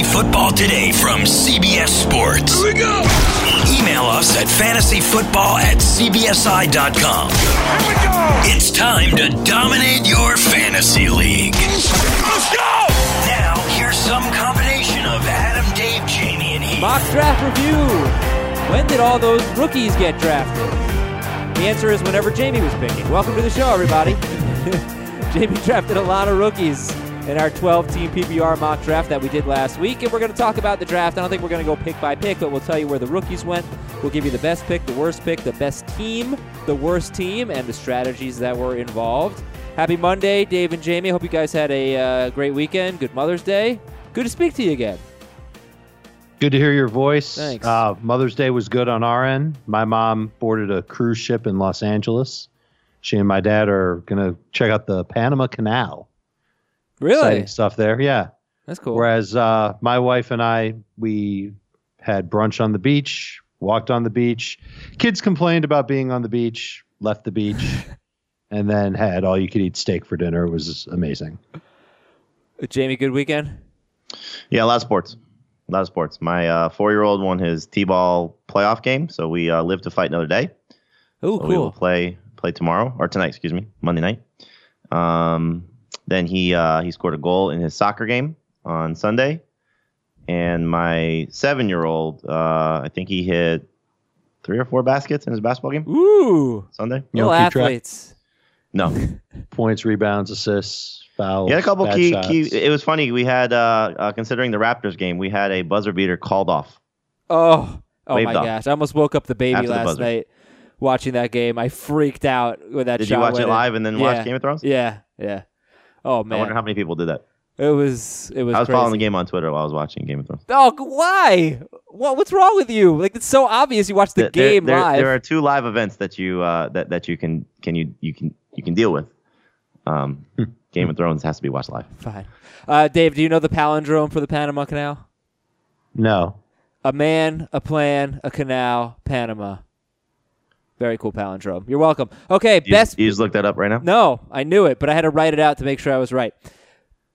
Fantasy Football Today from CBS Sports. Here we go. Email us at fantasyfootball at cbsi.com. Here we go. It's time to dominate your fantasy league. Let's go. Now, here's some combination of Adam, Dave, Jamie, and Heath. Mock draft review. When did all those rookies get drafted? The answer is whenever Jamie was picking. Welcome to the show, everybody. Jamie drafted a lot of rookies in our 12 team PPR mock draft that we did last week. And we're going to talk about the draft. I don't think we're going to go pick by pick, but we'll tell you where the rookies went. We'll give you the best pick, the worst pick, the best team, the worst team, and the strategies that were involved. Happy Monday, Dave and Jamie. Hope you guys had a uh, great weekend. Good Mother's Day. Good to speak to you again. Good to hear your voice. Thanks. Uh, Mother's Day was good on our end. My mom boarded a cruise ship in Los Angeles. She and my dad are going to check out the Panama Canal. Really? Exciting stuff there. Yeah. That's cool. Whereas uh, my wife and I, we had brunch on the beach, walked on the beach. Kids complained about being on the beach, left the beach, and then had all you could eat steak for dinner. It was amazing. Jamie, good weekend? Yeah, a lot of sports. A lot of sports. My uh, four-year-old won his t-ball playoff game, so we uh, live to fight another day. Oh, So We will play play tomorrow or tonight, excuse me, Monday night. Um, then he uh, he scored a goal in his soccer game on Sunday, and my seven-year-old, uh, I think he hit three or four baskets in his basketball game Ooh. Sunday. You Little don't track? athletes. No, Points, rebounds, assists, fouls. he had a couple bad key, shots. key. It was funny. We had uh, uh, considering the Raptors game, we had a buzzer beater called off. Oh, oh my off. gosh! I almost woke up the baby After last buzzer. night watching that game. I freaked out with that Did shot you watch went it in. live and then yeah. watch Game of Thrones? Yeah, yeah. Oh man, I wonder how many people did that. it was it was. I was crazy. following the game on Twitter while I was watching Game of Thrones. Oh, why? What? What's wrong with you? Like it's so obvious. You watched the There- there- game there, live. There are two live events that you uh, that that you can can you you can you can deal with. Um, game of Thrones has to be watched live. Fine. Uh, Dave, do you know the palindrome for the Panama Canal? No. A man, a plan, a canal, Panama. Very cool palindrome. You're welcome. Okay, You, best you just looked that up right now. No, I knew it, but I had to write it out to make sure I was right.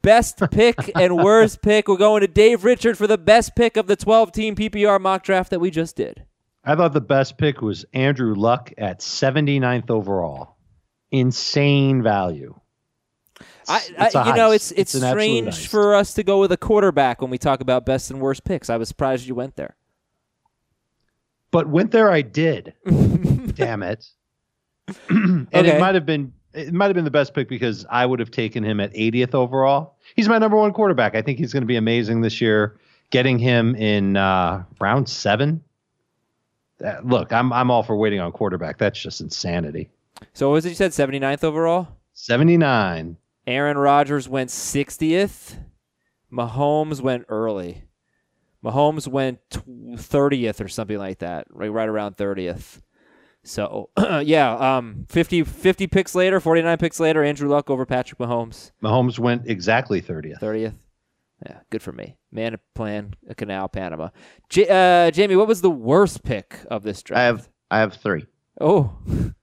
Best pick and worst pick. We're going to Dave Richard for the best pick of the 12 team PPR mock draft that we just did. I thought the best pick was Andrew Luck at 79th overall. Insane value. I, It's a I you know, it's it's, It's strange for us to go with a quarterback when we talk about best and worst picks. I was surprised you went there. But went there I did. Damn it. and Okay. it might have been it might have been the best pick because I would have taken him at 80th overall. He's my number one quarterback. I think he's going to be amazing this year. Getting him in uh, round seven. Uh, look, I'm I'm all for waiting on quarterback. That's just insanity. So what was it you said? 79th overall? 79. Aaron Rodgers went 60th. Mahomes went early. Mahomes went 30th or something like that, right, right around 30th. So, yeah, um, 50, 50 picks later, 49 picks later, Andrew Luck over Patrick Mahomes, Mahomes went exactly 30th. 30th. Yeah, good for me. Man, a plan, a canal, Panama. J- uh, Jamie, what was the worst pick of this draft? I have I have three. Oh,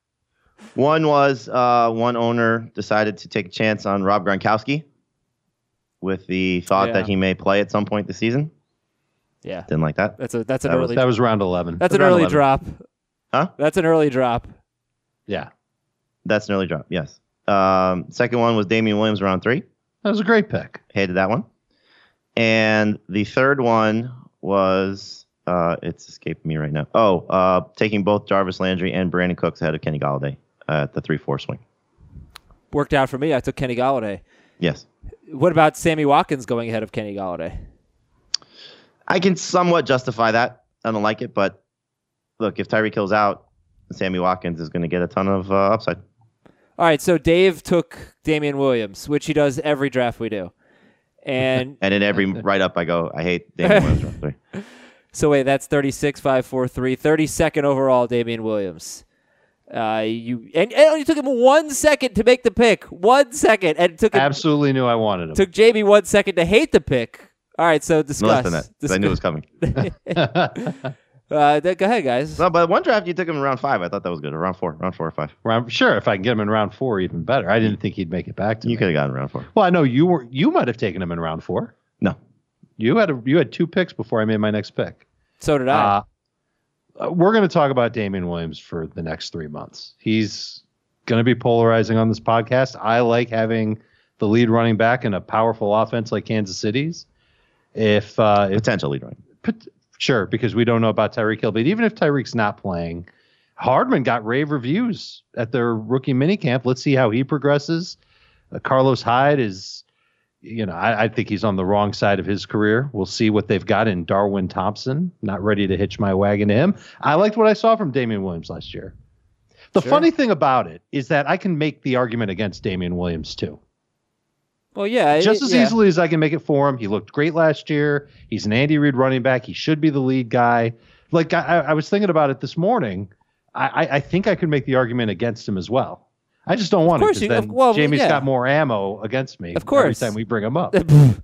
One was uh, one owner decided to take a chance on Rob Gronkowski with the thought Yeah. that he may play at some point this season. Yeah. Didn't like that. That's a that's an That was- early That was round 11. that's an early 11. drop. Huh? That's an early drop. yeah. That's an early drop. Yes. Um, second one was Damien Williams round three. That was a great pick. Hated that one. And the third one was uh, it's escaping me right now. Oh, uh, taking both Jarvis Landry and Brandin Cooks ahead of Kenny Golladay at the three four swing. Worked out for me. I took Kenny Golladay. Yes. What about Sammy Watkins going ahead of Kenny Golladay? I can somewhat justify that. I don't like it, but look, if Tyreek Hill's out, Sammy Watkins is going to get a ton of uh, upside. All right, so Dave took Damien Williams, which he does every draft we do. And And in every write up, I go, I hate Damien Williams. so wait, that's 36 5 4 3. 32nd overall Damien Williams. Uh, you and, and you took him one second to make the pick. One second, and it took him, Absolutely knew I wanted him. took Jamie one second to hate the pick. All right, so No discuss. less than that. 'cause I knew it was coming. uh, th- go ahead, guys. No, but one draft you took him in round five. I thought that was good. Or round four, round four or five. round, sure, if I can get him in round four, even better. I didn't think he'd make it back to You could have gotten round four. Well, I know you were. You might have taken him in round four. No, You had a, you had two picks before I made my next pick. So did I. Uh, we're going to talk about Damien Williams for the next three months. He's going to be polarizing on this podcast. I like having the lead running back in a powerful offense like Kansas City's. If, uh, if Potential. Pot- Sure, because we don't know about Tyreek Hill. But even if Tyreek's not playing, Hardman got rave reviews at their rookie minicamp. Let's see how he progresses. Uh, Carlos Hyde is, you know, I, I think he's on the wrong side of his career. We'll see what they've got in Darwin Thompson. Not ready to hitch my wagon to him. I liked what I saw from Damien Williams last year. The Sure. funny thing about it is that I can make the argument against Damien Williams too well, yeah. it- just as yeah. easily as I can make it for him. He looked great last year. He's an Andy Reid running back. He should be the lead guy. Like I, I was thinking about it this morning. I, I, I think I could make the argument against him as well. I just don't want course to you- of- then well, Jamie's yeah. got more ammo against me. Of course. every time we bring him up. no,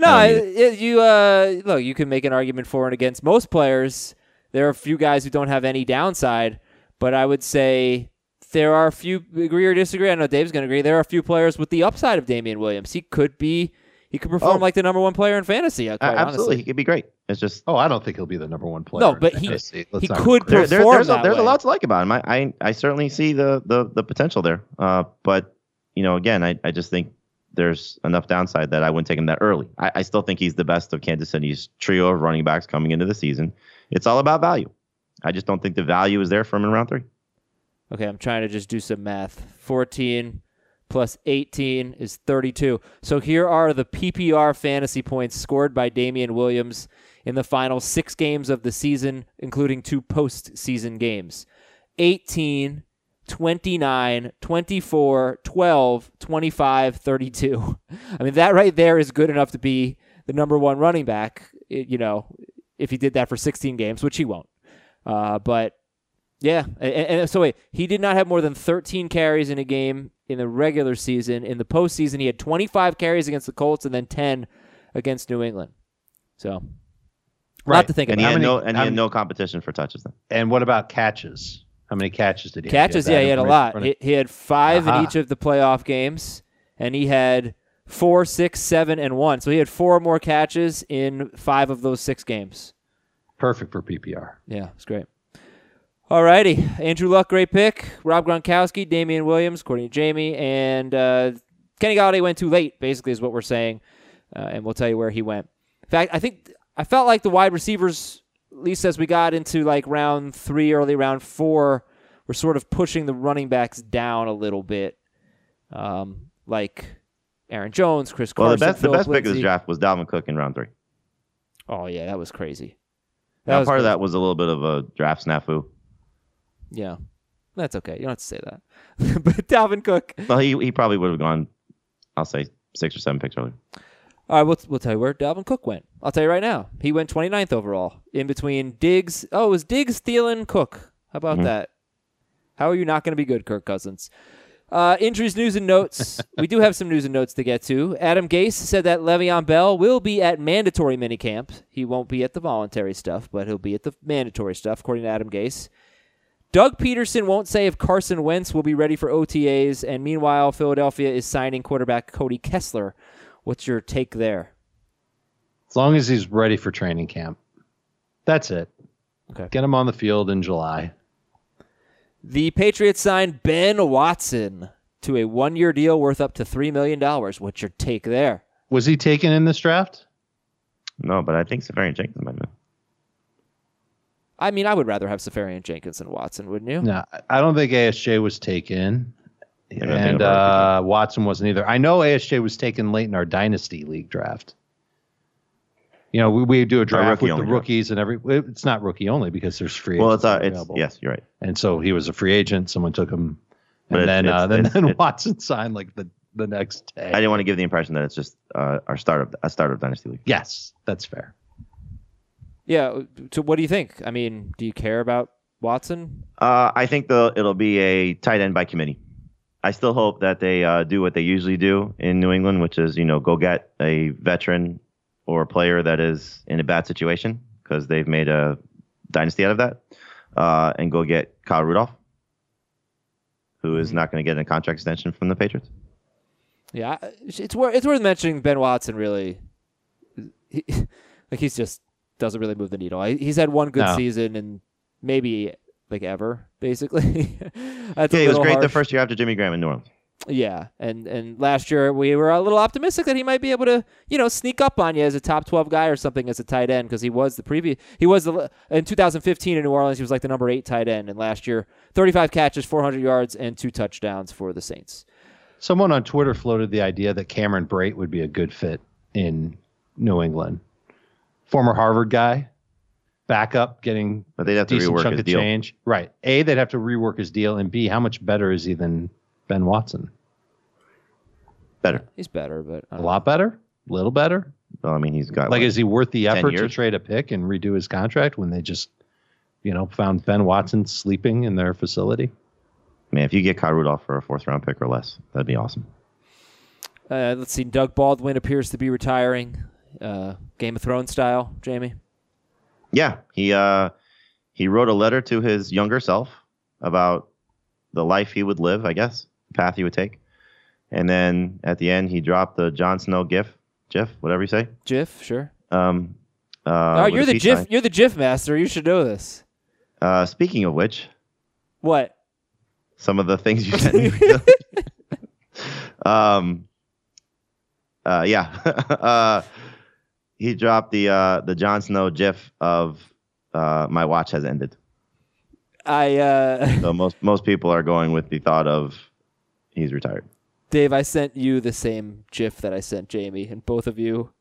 I it, you uh, look. You can make an argument for and against most players. There are a few guys who don't have any downside, but I would say there are a few agree or disagree. I know Dave's going to agree. There are a few players with the upside of Damien Williams. He could be. He could perform Oh. like the number one player in fantasy. uh, A- Quite absolutely, he could be great. It's just oh, I don't think he'll be the number one player. No, but he- fantasy. Let's he could go there, there- perform there's a, that there's way. a lot to like about him. I I, I certainly see the, the the potential there. Uh, but you know, again, I, I just think there's enough downside that I wouldn't take him that early. I, I still think he's the best of Kansas City's trio of running backs coming into the season. It's all about value. I just don't think the value is there for him in round three. Okay, I'm trying to just do some math. 14 plus 18 is 32. So here are the PPR fantasy points scored by Damien Williams in the final six games of the season, including two postseason games 18, 29, 24, 12, 25, 32. I mean, that right there is good enough to be the number one running back, you know, if he did that for 16 games, which he won't. Uh, but yeah, and, and so wait, he did not have more than 13 carries in a game in the regular season. In the postseason, he had 25 carries against the Colts and then 10 against New England. So, a lot to think And about. How had many- no and he had no competition for touches then. And what about catches? How many catches did he have? Catches, yeah, he had a lot. He, he had five Aha. in each of the playoff games, and he had four, six, seven, and one. So he had four more catches in five of those six games. Perfect for PPR. Yeah, it's great. All righty. Andrew Luck, great pick. Rob Gronkowski, Damien Williams, according to Jamie. And uh, Kenny Golladay went too late, basically, is what we're saying. Uh, and we'll tell you where he went. In fact, I think I felt like the wide receivers, at least as we got into like round three, early round four, were sort of pushing the running backs down a little bit. Um, like Aaron Jones, Chris Well, Carson. the best the best pick of this draft was Dalvin Cook in round three. Oh, yeah, that was crazy. Now, was part of that was a little bit of a draft snafu. Yeah, that's okay. You don't have to say that. but Dalvin Cook. Well, he he probably would have gone, I'll say six or seven picks earlier. All right, we'll, we'll tell you where Dalvin Cook went. I'll tell you right now. He went 29th overall in between Diggs. Oh, it was Diggs, Thielen, Cook. How about Mhm. that? How are you not going to be good, Kirk Cousins? Uh, injuries, news, and notes. we do have some news and notes to get to. Adam Gase said that Le'Veon Bell will be at mandatory minicamp. He won't be at the voluntary stuff, but he'll be at the mandatory stuff, according to Adam Gase. Doug Pederson won't say if Carson Wentz will be ready for OTAs, and meanwhile, Philadelphia is signing quarterback Cody Kessler. What's your take there? As long as he's ready for training camp. That's it. Okay. Get him on the field in July. The Patriots signed Ben Watson to a one year deal worth up to $3 million. What's your take there? Was he taken in this draft? No, but I think Seferian-Jenkins might have been. I mean, I would rather have Seferian-Jenkins and Watson, wouldn't you? No, I don't think ASJ was taken. I don't think And uh, Watson wasn't either. I know ASJ was taken late in our Dynasty League draft. You know, we, we do a draft rookie with the only draft. rookies and every. It's not rookie only because there's free. Well, it's agents uh, it's available. yes, you're right. And so he was a free agent. Someone took him, But and it's- then uh, then, it's- then it's- Watson signed like the the next day. I didn't want to give the impression that it's just uh, our startup a startup dynasty league. Yes, that's fair. Yeah. So, what do you think? I mean, do you care about Watson? Uh, I think the it'll be a tight end by committee. I still hope that they uh, do what they usually do in New England, which is you know go get a veteran or a player that is in a bad situation because they've made a dynasty out of that, uh, and go get Kyle Rudolph, who is not going to get a contract extension from the Patriots. Yeah, it's worth it's worth mentioning Ben Watson. Really, he, like he's just doesn't really move the needle. He's had one good No. season and maybe like ever, basically. That's Yeah, he was little great the first year after Jimmy Graham in New Orleans. Yeah, and and last year we were a little optimistic that he might be able to, you know, sneak up on you as a top twelve guy or something as a tight end because he was the previous he was the in 2015 in New Orleans he was like the number eight tight end, and last year 35 catches, 400 yards, and two touchdowns for the Saints. Someone on Twitter floated the idea that Cameron Brate would be a good fit in New England. Former Harvard guy, backup, getting But they'd have to decent rework chunk his of deal. change. Right. A, they'd have to rework his deal, and B, how much better is he than Ben Watson? Better. He's better, but a don't lot better, a little better. Well, I mean, he's got Like, what, is he worth the effort to trade a pick and redo his contract when they just, you know, found Ben Watson sleeping in their facility? man. If you get Kyle Rudolph for a fourth round pick or less, that'd be awesome. Uh, let's see. Doug Baldwin appears to be retiring, uh, Game of Thrones style. Jamie. Yeah, he uh, he wrote a letter to his younger self about the life he would live, I guess, the path he would take, and then at the end he dropped the Jon Snow gif, gif, whatever you say. GIF, sure. Um, uh, oh, you're the GIF. sign. You're the GIF master. You should know this. Uh, speaking of which, What? some of the things you sent me. um, uh, yeah, uh, he dropped the uh, the Jon Snow gif of uh, my watch has ended. I uh, So most most people are going with the thought of he's retired. Dave, I sent you the same GIF that I sent Jamie, and both of you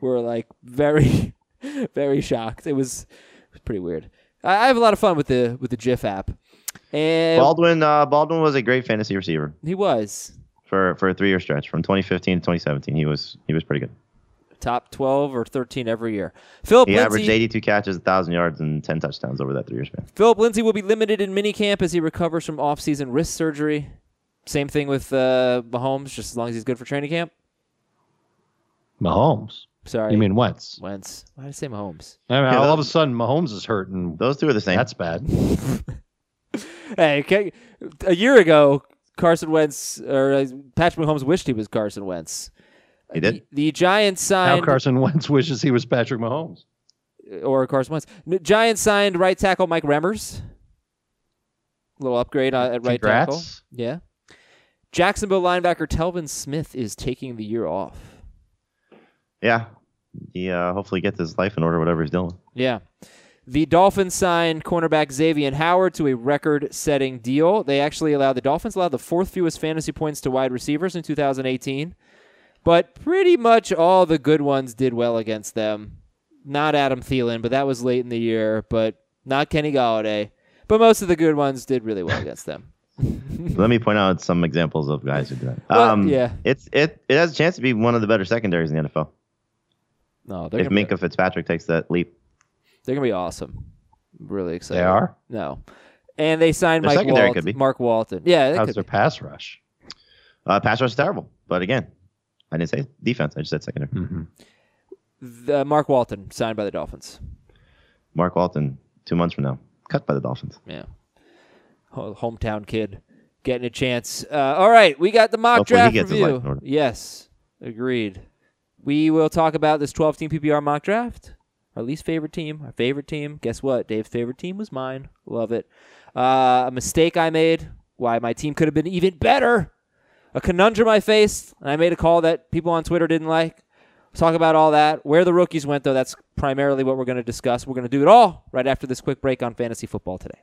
were like very, very shocked. It was, it was pretty weird. I, I have a lot of fun with the with the GIF app, and Baldwin uh, Baldwin was a great fantasy receiver he was for for a three year stretch from 2015 to 2017. He was he was pretty good. Top twelve or thirteen every year. Philip He Lindsay, averaged 82 catches, 1,000 yards, and 10 touchdowns over that three year span. Philip Lindsay will be limited in minicamp as he recovers from off-season wrist surgery. Same thing with uh, Mahomes, just as long as he's good for training camp. Mahomes. Sorry, You mean Wentz? Wentz? Why did I say Mahomes? I mean, Yeah, all of a those- sudden, Mahomes is hurt, and Those two are the same. that's bad. Hey, okay, a year ago, Carson Wentz or uh, Patrick Mahomes wished he was Carson Wentz. He did. The, the Giants Now signed, Carson Wentz wishes he was Patrick Mahomes. or Carson Wentz. Giants signed right tackle Mike Remmers. little upgrade uh, at right tackle. Yeah. Jacksonville linebacker Telvin Smith is taking the year off. Yeah. He uh, hopefully gets his life in order, whatever he's doing. Yeah. The Dolphins signed cornerback Xavien Howard to a record-setting deal. They actually allowed the Dolphins allowed the fourth fewest fantasy points to wide receivers in 2018, but pretty much all the good ones did well against them. Not Adam Thielen, but that was late in the year. But not Kenny Golladay. But most of the good ones did really well against them. Let me point out some examples of guys who did that. Well, um, yeah. It's it it has a chance to be one of the better secondaries in the NFL. No, they're If Minkah be, Fitzpatrick takes that leap. they're gonna be awesome. Really excited. They are. No, and they signed Their Mike secondary Walt- could be. Mark Walton. Yeah, How's their be. pass rush? Uh, pass rush is terrible, but again, I didn't say defense. I just said secondary. Mm-hmm. The, Mark Walton signed by the Dolphins. Mark Walton, two months from now, cut by the Dolphins. Yeah. Hometown kid getting a chance. Uh, all right, we got the mock Hopefully draft gets his review. Yes, agreed. We will talk about this 12 team PPR mock draft. Our least favorite team, our favorite team. Guess what? Dave's favorite team was mine. Love it. Uh, a mistake I made. Why my team could have been even better. A conundrum I faced, and I made a call that people on Twitter didn't like. Talk about all that. Where the rookies went, though, that's primarily what we're going to discuss. We're going to do it all right after this quick break on fantasy football today.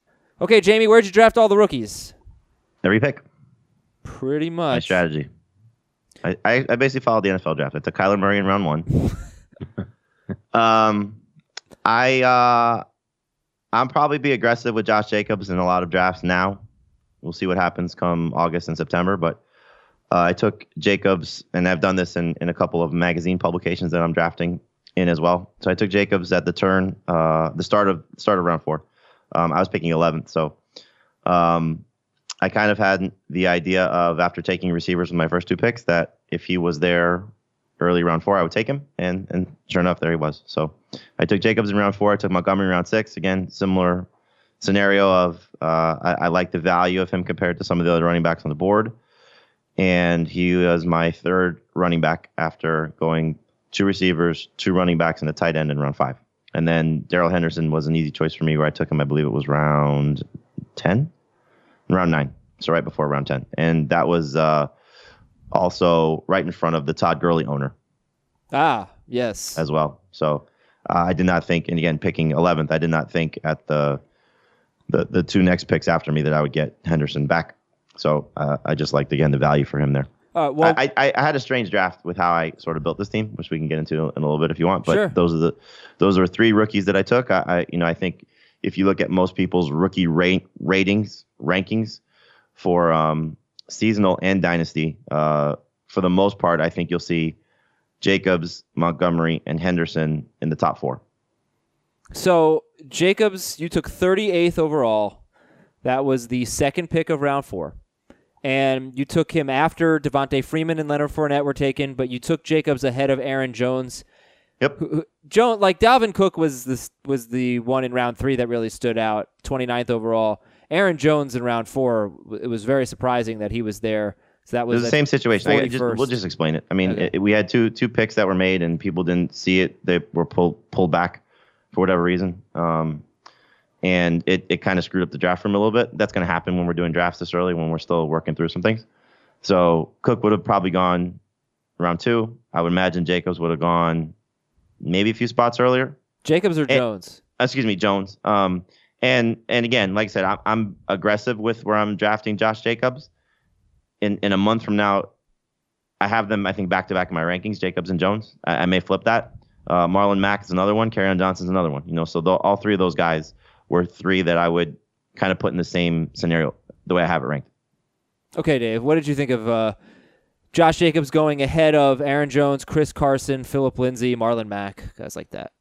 Okay, Jamie, where'd you draft all the rookies? Every pick. Pretty much. My strategy. I, I, I basically followed the NFL draft. I took Kyler Murray in round one. um, I uh, I'm probably be aggressive with Josh Jacobs in a lot of drafts now. We'll see what happens come August and September. But uh, I took Jacobs, and I've done this in, in a couple of magazine publications that I'm drafting in as well. So I took Jacobs at the turn, uh, the start of start of round four. Um, I was picking 11th, so um, I kind of had the idea of after taking receivers with my first two picks that if he was there early round four, I would take him, and and sure enough, there he was. So I took Jacobs in round four. I took Montgomery in round six. Again, similar scenario of uh, I, I like the value of him compared to some of the other running backs on the board, and he was my third running back after going two receivers, two running backs, and a tight end in round five. And then Darrell Henderson was an easy choice for me, where I took him. I believe it was round ten, round nine, so right before round ten, and that was uh, also right in front of the Todd Gurley owner Ah, yes. as well. So uh, I did not think, and again, picking 11th, I did not think at the the the two next picks after me that I would get Henderson back. So uh, I just liked again the value for him there. Uh, well, I, I, I had a strange draft with how I sort of built this team, which we can get into in a little bit if you want. But Sure. those are the those are three rookies that I took. I, I you know I think if you look at most people's rookie rate, ratings rankings for um, seasonal and dynasty, uh, for the most part, I think you'll see Jacobs, Montgomery, and Henderson in the top four. So Jacobs, you took 38th overall. That was the second pick of round four. And you took him after Devonta Freeman and Leonard Fournette were taken, but you took Jacobs ahead of Aaron Jones. Yep. Who- who- Joan, like Dalvin Cook was this was the one in round three that really stood out, 29th overall. Aaron Jones in round four, it was very surprising that he was there. So that It was was the same situation. Just, we'll just explain it. I mean, Okay. it, we had two two picks that were made, and people didn't see it. They were pulled pulled back for whatever reason, um, and it, it kind of screwed up the draft room a little bit. That's going to happen when we're doing drafts this early, when we're still working through some things. So Cook would have probably gone round two. I would imagine Jacobs would have gone maybe a few spots earlier. Jacobs or Eh, Jones. excuse me, Jones. Um, and and again, like I said, I'm, I'm aggressive with where I'm drafting Josh Jacobs. In in a month from now, I have them. I think back to back in my rankings, Jacobs and Jones. I, I may flip that. Uh, Marlon Mack is another one. Kerryon Johnson's another one. You know, so all three of those guys were three that I would kind of put in the same scenario the way I have it ranked. Okay, Dave, what did you think of uh, Josh Jacobs going ahead of Aaron Jones, Chris Carson, Philip Lindsay, Marlon Mack, guys like that?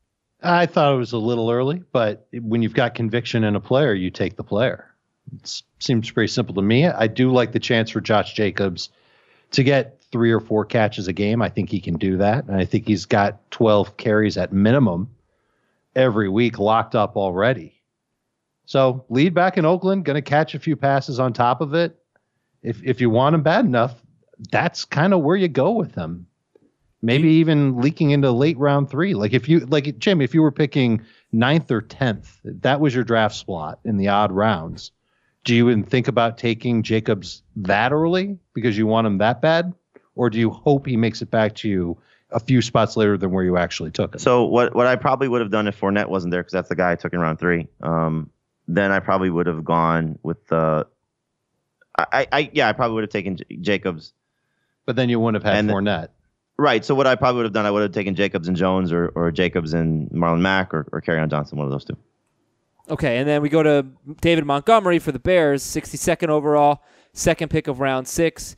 I thought it was a little early, but when you've got conviction in a player, you take the player. It seems pretty simple to me. I do like the chance for Josh Jacobs to get three or four catches a game. I think he can do that. And I think he's got 12 carries at minimum every week locked up already. So lead back in Oakland, going to catch a few passes on top of it. If if you want him bad enough, that's kind of where you go with him. Maybe even leaking into late round three. Like if you like Jim, if you were picking ninth or tenth, that was your draft slot in the odd rounds. Do you even think about taking Jacobs that early because you want him that bad, or do you hope he makes it back to you a few spots later than where you actually took him? So what what I probably would have done if Fournette wasn't there, because that's the guy I took in round three. Um, then I probably would have gone with the. I, I yeah I probably would have taken J- Jacobs but then you wouldn't have had And- Fournette. Right. So what I probably would have done, I would have taken Jacobs and Jones, or or Jacobs and Marlon Mack, or or on Johnson, one of those two. Okay, and then we go to David Montgomery for the Bears, 62nd overall, second pick of round six.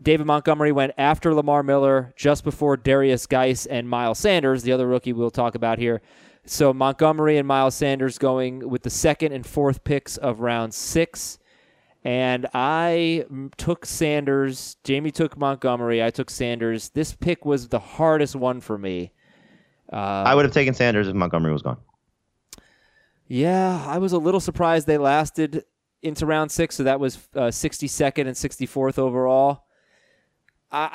David Montgomery went after Lamar Miller just before Derrius Guice and Miles Sanders, the other rookie we'll talk about here. So Montgomery and Miles Sanders going with the second and fourth picks of round six. And I took Sanders. Jamie took Montgomery. I took Sanders. This pick was the hardest one for me. Uh, I would have taken Sanders if Montgomery was gone. Yeah, I was a little surprised they lasted into round six. So that was uh, 62nd and 64th overall.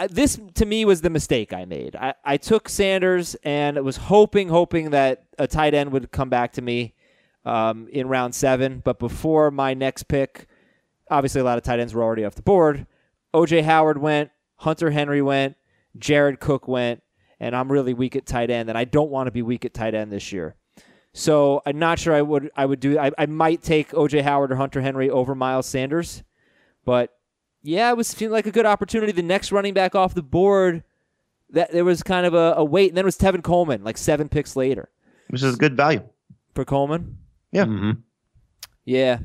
This to me was the mistake I made. I, I took Sanders and was hoping, hoping that a tight end would come back to me um, in round seven. But before my next pick, obviously a lot of tight ends were already off the board. OJ Howard went, Hunter Henry went, Jared Cook went, and I'm really weak at tight end, and I don't want to be weak at tight end this year. So I'm not sure I would I would do I, I might take OJ Howard or Hunter Henry over Miles Sanders. But yeah, it was feeling like a good opportunity. The next running back off the board, that there was kind of a, a wait, and then it was Tevin Coleman, like seven picks later which is good value. for Coleman. Yeah. Mhm. Yeah.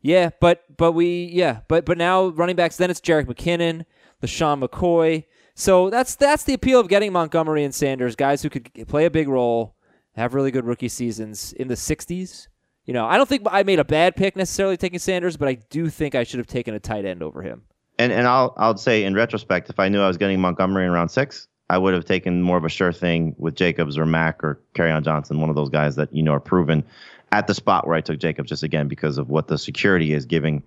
Yeah, but but we yeah, but but now running backs then it's Jerick McKinnon, LeSean McCoy. So that's that's the appeal of getting Montgomery and Sanders, guys who could play a big role, have really good rookie seasons in the 60s. You know, I don't think I made a bad pick necessarily taking Sanders, but I do think I should have taken a tight end over him. And and I'll I'll say in retrospect, if I knew I was getting Montgomery in round six, I would have taken more of a sure thing with Jacobs or Mack or on Johnson, one of those guys that you know are proven at the spot where I took Jacobs just again because of what the security is giving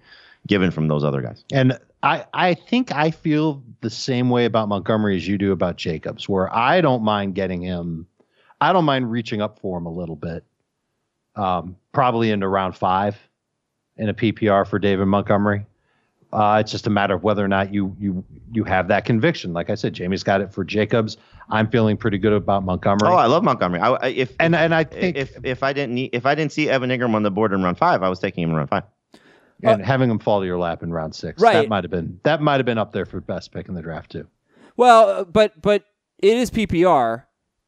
given from those other guys. And I, I think I feel the same way about Montgomery as you do about Jacobs, where I don't mind getting him. I don't mind reaching up for him a little bit. Um, probably into round five in a PPR for David Montgomery. Uh, it's just a matter of whether or not you you you have that conviction. Like I said, Jamie's got it for Jacobs. I'm feeling pretty good about Montgomery. Oh, I love Montgomery. I, I- if and and I think if if I didn't need, if I didn't see Evan Engram on the board in round five, I was taking him in round five. and having him fall to your lap in round six, Right. that might have been that might have been up there for best pick in the draft too. Well, uh, but but it is PPR,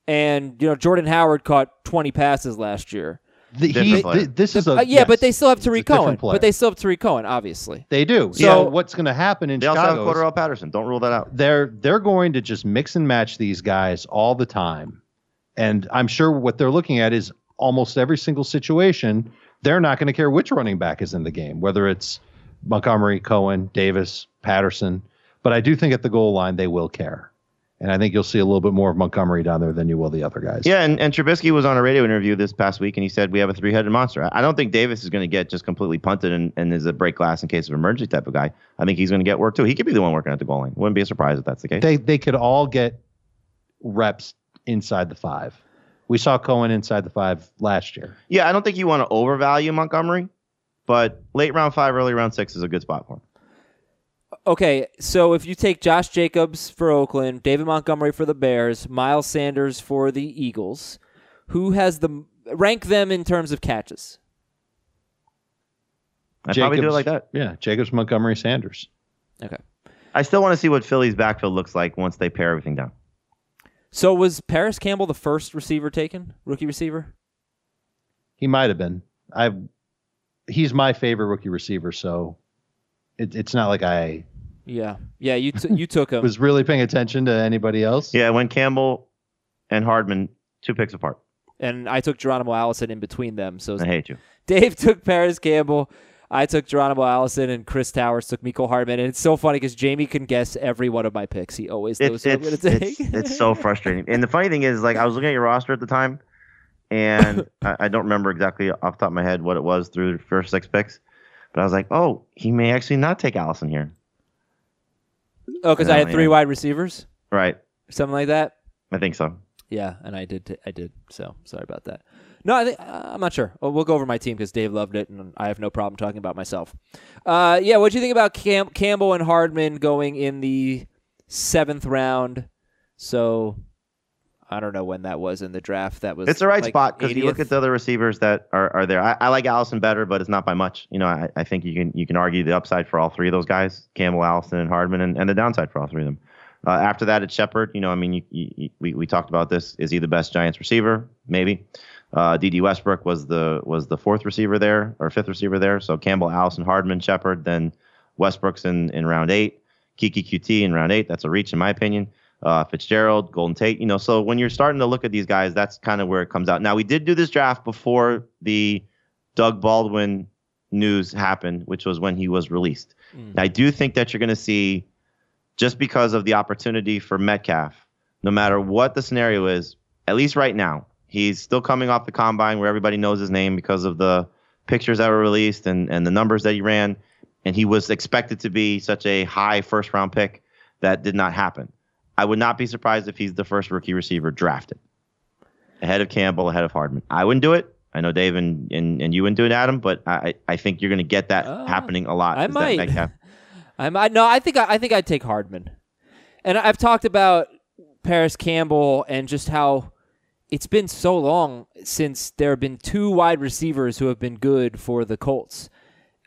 and you know Jordan Howard caught 20 passes last year. The, he, Different th- this is a Uh, yeah, but they still have it's a Tarik different Cohen. But they still have Tarik Cohen, obviously. They do. So- So what's going to happen in They also have Chicago? is Cordarrelle Patterson. Don't rule that out. they're they're going to just mix and match these guys all the time, and I'm sure what they're looking at is almost every single situation. They're not going to care which running back is in the game, whether it's Montgomery, Cohen, Davis, Patterson. But I do think at the goal line they will care, and I think you'll see a little bit more of Montgomery down there than you will the other guys. Yeah, and, and Trubisky was on a radio interview this past week, and he said we have a three-headed monster. I- I don't think Davis is going to get just completely punted and, and is a break glass in case of emergency type of guy. I think he's going to get work too. He could be the one working at the goal line. Wouldn't be a surprise if that's the case. they they could all get reps inside the five. We saw Cohen inside the five last year. yeah, I don't think you want to overvalue Montgomery, but late round five, early round six is a good spot for him. Okay, so if you take Josh Jacobs for Oakland, David Montgomery for the Bears, Miles Sanders for the Eagles, who has the rank them in terms of catches? I'd probably do it like that. Yeah, Jacobs, Montgomery, Sanders. Okay. I still want to see what Philly's backfield looks like once they pare everything down. So was Parris Campbell the first receiver taken, rookie receiver? He might have been. I. He's my favorite rookie receiver, so it, it's not like I Yeah, yeah. You t- you took him. was really paying attention to anybody else. Yeah, when Campbell and Hardman two picks apart. and I took Geronimo Allison in between them. So I hate you. Dave took Parris Campbell. I took Geronimo Allison, and Chris Towers took Mecole Hardman. And it's so funny because Jamie can guess every one of my picks. He always knows It's who I'm going to take. it's it's so frustrating. And the funny thing is, like, I was looking at your roster at the time, and I, I don't remember exactly off the top of my head what it was through the first six picks, but I was like, oh, he may actually not take Allison here. Oh, because I had three wide receivers, Right. something like that. I think so. Yeah, and I did. T- I did. So sorry about that. No, I think uh, I'm not sure. Well, we'll go over my team because Dave loved it, and I have no problem talking about myself. Uh, yeah, what do you think about Cam- Campbell and Hardman going in the seventh round? So I don't know when that was in the draft. That was It's the right like spot because you look at the other receivers that are, are there. I, I like Allison better, but it's not by much. You know, I, I think you can you can argue the upside for all three of those guys: Campbell, Allison, and Hardman, and, and the downside for all three of them. Uh, after that, it's Shepard. You know, I mean, you, you, you- we, we talked about this. Is he the best Giants receiver? Maybe. Uh, Dede Westbrook was the was the fourth receiver there or fifth receiver there. So Campbell, Allison, Hardman, Shepard. Then Westbrook's in, in round eight. Keke Coutee in round eight. That's a reach in my opinion. Uh, Fitzgerald, Golden Tate. You know, so when you're starting to look at these guys, that's kind of where it comes out. Now we did do this draft before the Doug Baldwin news happened, which was when he was released. Mm. I do think that you're going to see, just because of the opportunity for Metcalf, no matter what the scenario is, at least right now, he's still coming off the combine where everybody knows his name because of the pictures that were released and, and the numbers that he ran. And he was expected to be such a high first round pick that did not happen. I would not be surprised if he's the first rookie receiver drafted ahead of Campbell, ahead of Hardman. I wouldn't do it. I know Dave and, and, and you wouldn't do it, Adam, but I, I think you're going to get that Uh, happening a lot. I might. I no, I think I, I think I'd take Hardman, and I've talked about Parris Campbell and just how it's been so long since there have been two wide receivers who have been good for the Colts.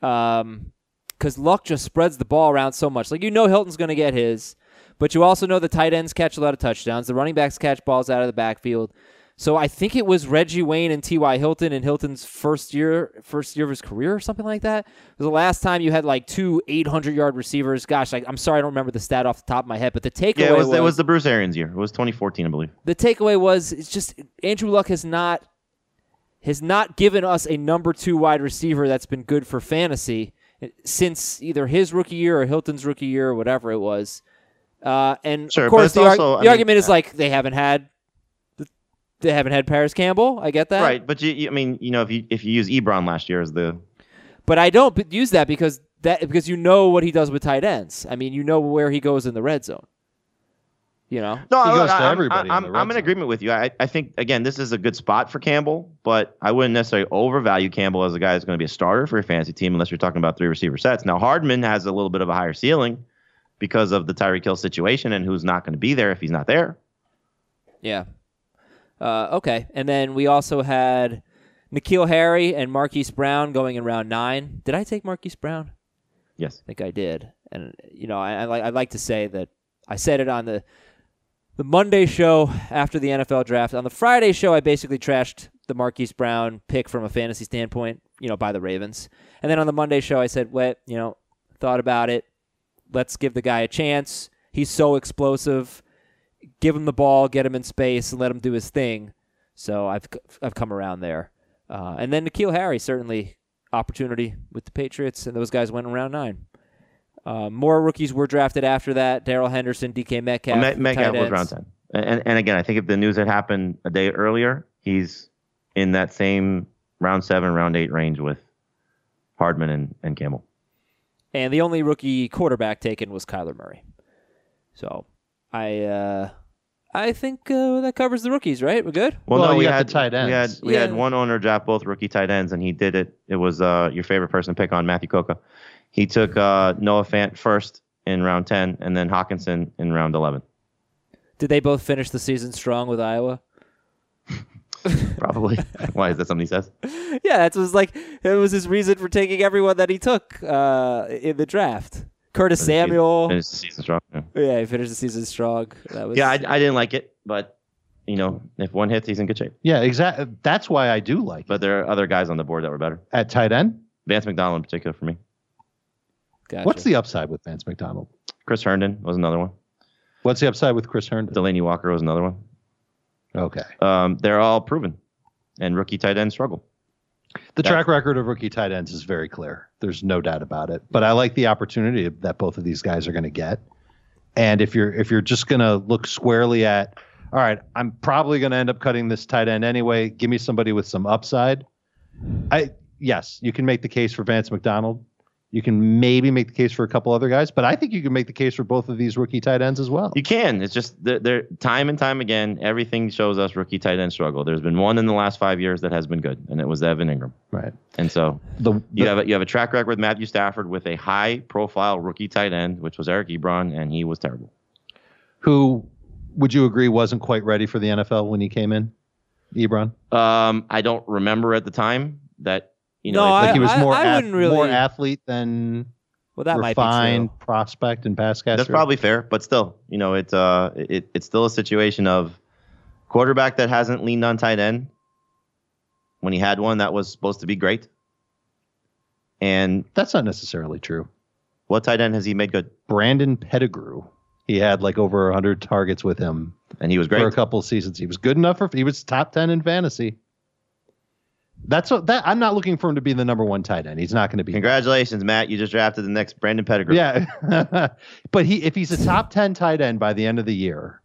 Um, because Luck just spreads the ball around so much. Like you know, Hilton's going to get his, but you also know the tight ends catch a lot of touchdowns. The running backs catch balls out of the backfield. So I think it was Reggie Wayne and T.Y. Hilton in Hilton's first year, first year of his career, or something like that. It was the last time you had like two 800 yard receivers. Gosh, I, am sorry, I don't remember the stat off the top of my head, but the takeaway Yeah, it was, was, it was the Bruce Arians year. It was 2014, I believe. the takeaway was it's just Andrew Luck has not has not given us a number two wide receiver that's been good for fantasy since either his rookie year or Hilton's rookie year or whatever it was. Uh, and Sure, of course, the, ar- also- I the mean, argument is uh, like they haven't had they haven't had Parris Campbell. I get that, Right, but you, you, I mean, you know, if you if you use Ebron last year as the But I don't use that because that because you know what he does with tight ends. I mean, you know where he goes in the red zone. You know, No, He I- goes to I- I'm- everybody in I'm, the I'm, in zone. agreement with you. I, I think again, this is a good spot for Campbell, but I wouldn't necessarily overvalue Campbell as a guy that's going to be a starter for your fantasy team unless you're talking about three receiver sets. Now Hardman has a little bit of a higher ceiling because of the Tyreek Hill situation and who's not going to be there if he's not there. Yeah. Uh, okay. And then we also had N'Keal Harry and Marquise Brown going in round nine. Did I take Marquise Brown? Yes. I think I did. And you know, I, I like I like to say that I said it on the the Monday show after the NFL draft. On the Friday show, I basically trashed the Marquise Brown pick from a fantasy standpoint, you know, by the Ravens. And then on the Monday show, I said, "Wait, you know, thought about it. Let's give the guy a chance. He's so explosive. Give him the ball, get him in space, and let him do his thing." So I've I've come around there. Uh, and then N'Keal Harry certainly opportunity with the Patriots, and those guys went in round nine. Uh, more rookies were drafted after that. Darrell Henderson, DK Metcalf, Met- Metcalf was round ten, and and again, I think if the news had happened a day earlier, he's in that same round seven, round eight range with Hardman and, and Campbell. And the only rookie quarterback taken was Kyler Murray. So I uh, I think uh, that covers the rookies, right? We're good. Well, Well, no, we had the tight We had ends. we had one owner draft both rookie tight ends, and he did it. It was uh, your favorite person to pick on Matthew Coca. He took uh, Noah Fant first in round ten, and then Hockenson in round eleven. Did they both finish the season strong with Iowa? Probably. Why is that something he says? yeah, that was like it was his reason for taking everyone that he took uh, in the draft. Curtis Samuel. Finished the season strong. Yeah, Yeah, he finished the season strong. That was yeah I, I didn't like it, but you know, if one hits, he's in good shape. Yeah, exactly. That's why I do like it. But there are other guys on the board that were better. At tight end, Vance McDonald in particular for me. Gotcha. what's the upside with Vance McDonald? Chris Herndon was another one. What's the upside with Chris Herndon? Delanie Walker was another one. Okay. Um, they're all proven, and rookie tight ends struggle. The track record of rookie tight ends is very clear. There's no doubt about it. But I like the opportunity that both of these guys are going to get. And if you're if you're just going to look squarely at, all right, I'm probably going to end up cutting this tight end anyway. Give me somebody with some upside. I yes, you can make the case for Vance McDonald. You can maybe make the case for a couple other guys, but I think you can make the case for both of these rookie tight ends as well. You can. It's just they're, they're time and time again. Everything shows us rookie tight end struggle. There's been one in the last five years that has been good, and it was Evan Engram. Right. And so The, you have a, you have a track record with Matthew Stafford with a high profile rookie tight end, which was Eric Ebron, and he was terrible. who would you agree wasn't quite ready for the NFL when he came in? Ebron. Um, I don't remember at the time that you know. No, it's- Like he was I- more I ath- wouldn't really- more athlete than well, that might be refined true. prospect and pass catcher. That's probably fair, but still, you know, it's uh, it, it's still a situation of quarterback that hasn't leaned on tight end when he had one that was supposed to be great. And That's not necessarily true. what tight end has he made good? Brandon Pettigrew. He had like over 100 targets with him And he was great for a couple of seasons. He was good enough for he was top 10 in fantasy. That's what that I'm not looking for him to be the number one tight end. He's not going to be. Congratulations, Matt! You just drafted the next Brandon Pettigrew. Yeah. but he if he's a top 10 tight end by the end of the year,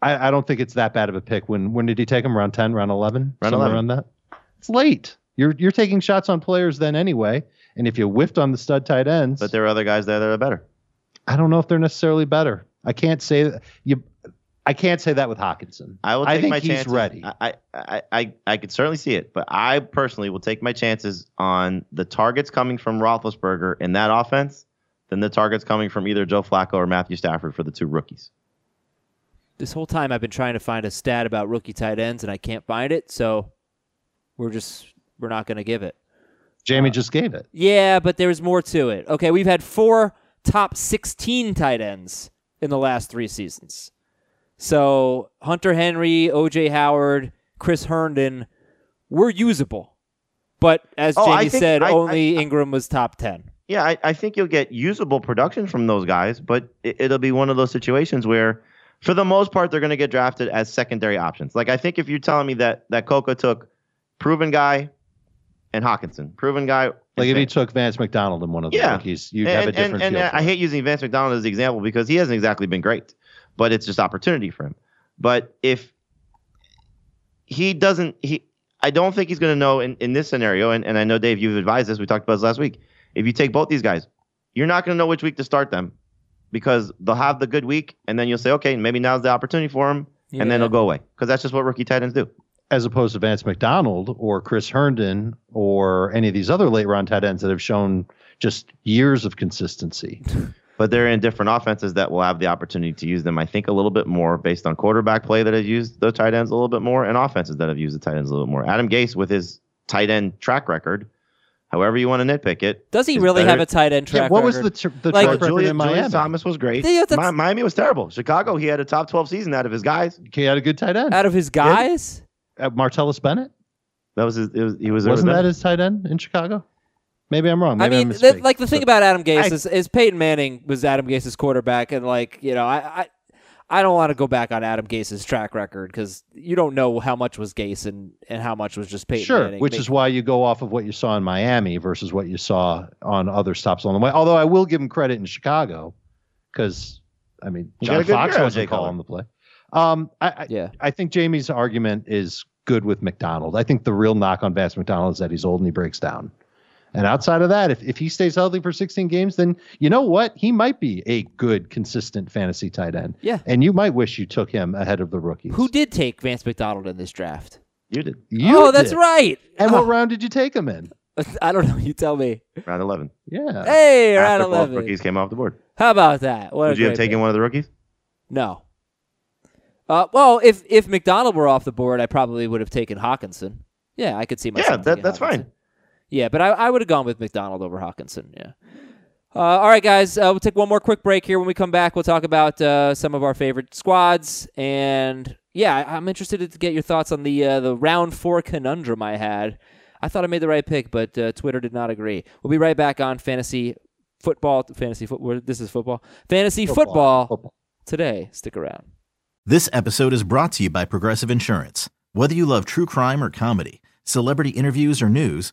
I, I don't think it's that bad of a pick. When when did he take him? Round 10, round 11? Round Somewhere 11. around that? It's late. You're you're taking shots on players then anyway. And if you whiffed on the stud tight ends, but there are other guys there that are better. I don't know if they're necessarily better. I can't say that you I can't say that with Hockenson. I will take I think my he's chances. ready. I, I, I, I, I could certainly see it, but I personally will take my chances on the targets coming from Roethlisberger in that offense than the targets coming from either Joe Flacco or Matthew Stafford for the two rookies. this whole time I've been trying to find a stat about rookie tight ends and I can't find it, so we're just we're not going to give it. Jamie uh, just gave it. Yeah, but there's more to it. Okay, we've had four top 16 tight ends in the last three seasons. So Hunter Henry, OJ Howard, Chris Herndon were usable. But as Oh, Jamie think- said, I- I- only Engram was top 10. Yeah, I, I think you'll get usable production from those guys, but it, it'll be one of those situations where, for the most part, they're going to get drafted as secondary options. Like I think if you're telling me that that Coca took proven guy and Hockenson, proven guy, Like if he took Vance McDonald in one of the Yeah. rookies, you'd and, have a and- different and, feel. Uh, I hate using Vance McDonald as the example because he hasn't exactly been great, but it's just opportunity for him. But if he doesn't, he I don't think he's going to know in, in this scenario. And, and I know Dave, you've advised this. We talked about this last week. If you take both these guys, you're not going to know which week to start them because they'll have the good week, and then you'll say, okay, maybe now's the opportunity for him, and then Yeah. it'll go away because that's just what rookie tight ends do. as opposed to Vance McDonald or Chris Herndon or any of these other late round tight ends that have shown just years of consistency. But they're in different offenses that will have the opportunity to use them. I think a little bit more based on quarterback play that have used the tight ends a little bit more, and offenses that have used the tight ends a little bit more. Adam Gase with his tight end track record, however you want to nitpick it. Does he really better- have a tight end track Yeah, what was record? the, tr- the Like- track record Julius, in Miami? Julius Thomas was great. Yeah, that's- Mi- Miami was terrible. Chicago, he had a top twelve season out of his guys. He had a good tight end. out of his guys? Martellus Bennett That was his. It Was, he was. Wasn't that his tight end in Chicago? Maybe I'm wrong. I mean, I'm the, like the thing about Adam Gase I- is, is Peyton Manning was Adam Gase's quarterback, and like you know, I I, I don't want to go back on Adam Gase's track record because you don't know how much was Gase and, and how much was just Peyton Sure, Manning. which Make- is why you go off of what you saw in Miami versus what you saw on other stops on the way. Although I will give him credit in Chicago because I mean John Fox wasn't Jay Cutler. calling the play. Um, I, I, yeah. I think Jamie's argument is good with McDonald. I think the real knock on Vance McDonald is that he's old and he breaks down. And outside of that, if, if he stays healthy for 16 games, then you know what? He might be a good, consistent fantasy tight end. Yeah. And you might wish you took him ahead of the rookies. Who did take Vance McDonald in this draft? You did You oh, that's right. And Oh, what round did you take him in? I don't know. You tell me. round eleven. Yeah. Hey, round After both eleven. rookies came off the board. How about that? What Would you have taken pick. one of the rookies? No. Uh, well, if if McDonald were off the board, I probably would have taken Hockenson. Yeah, I could see myself. Yeah, that, that's Hockenson. fine. Yeah, but I, I would have gone with McDonald over Hockenson. Yeah. Uh, all right, guys. Uh, we'll take one more quick break here. When we come back, we'll talk about uh, some of our favorite squads, and yeah, I- I'm interested to get your thoughts on the uh, the round four conundrum I had. I thought I made the right pick, but uh, Twitter did not agree. We'll be right back on fantasy football. Fantasy football. This is football. Fantasy football, Football. today. Stick around. This episode is brought to you by Progressive Insurance. Whether you love true crime or comedy, celebrity interviews or news,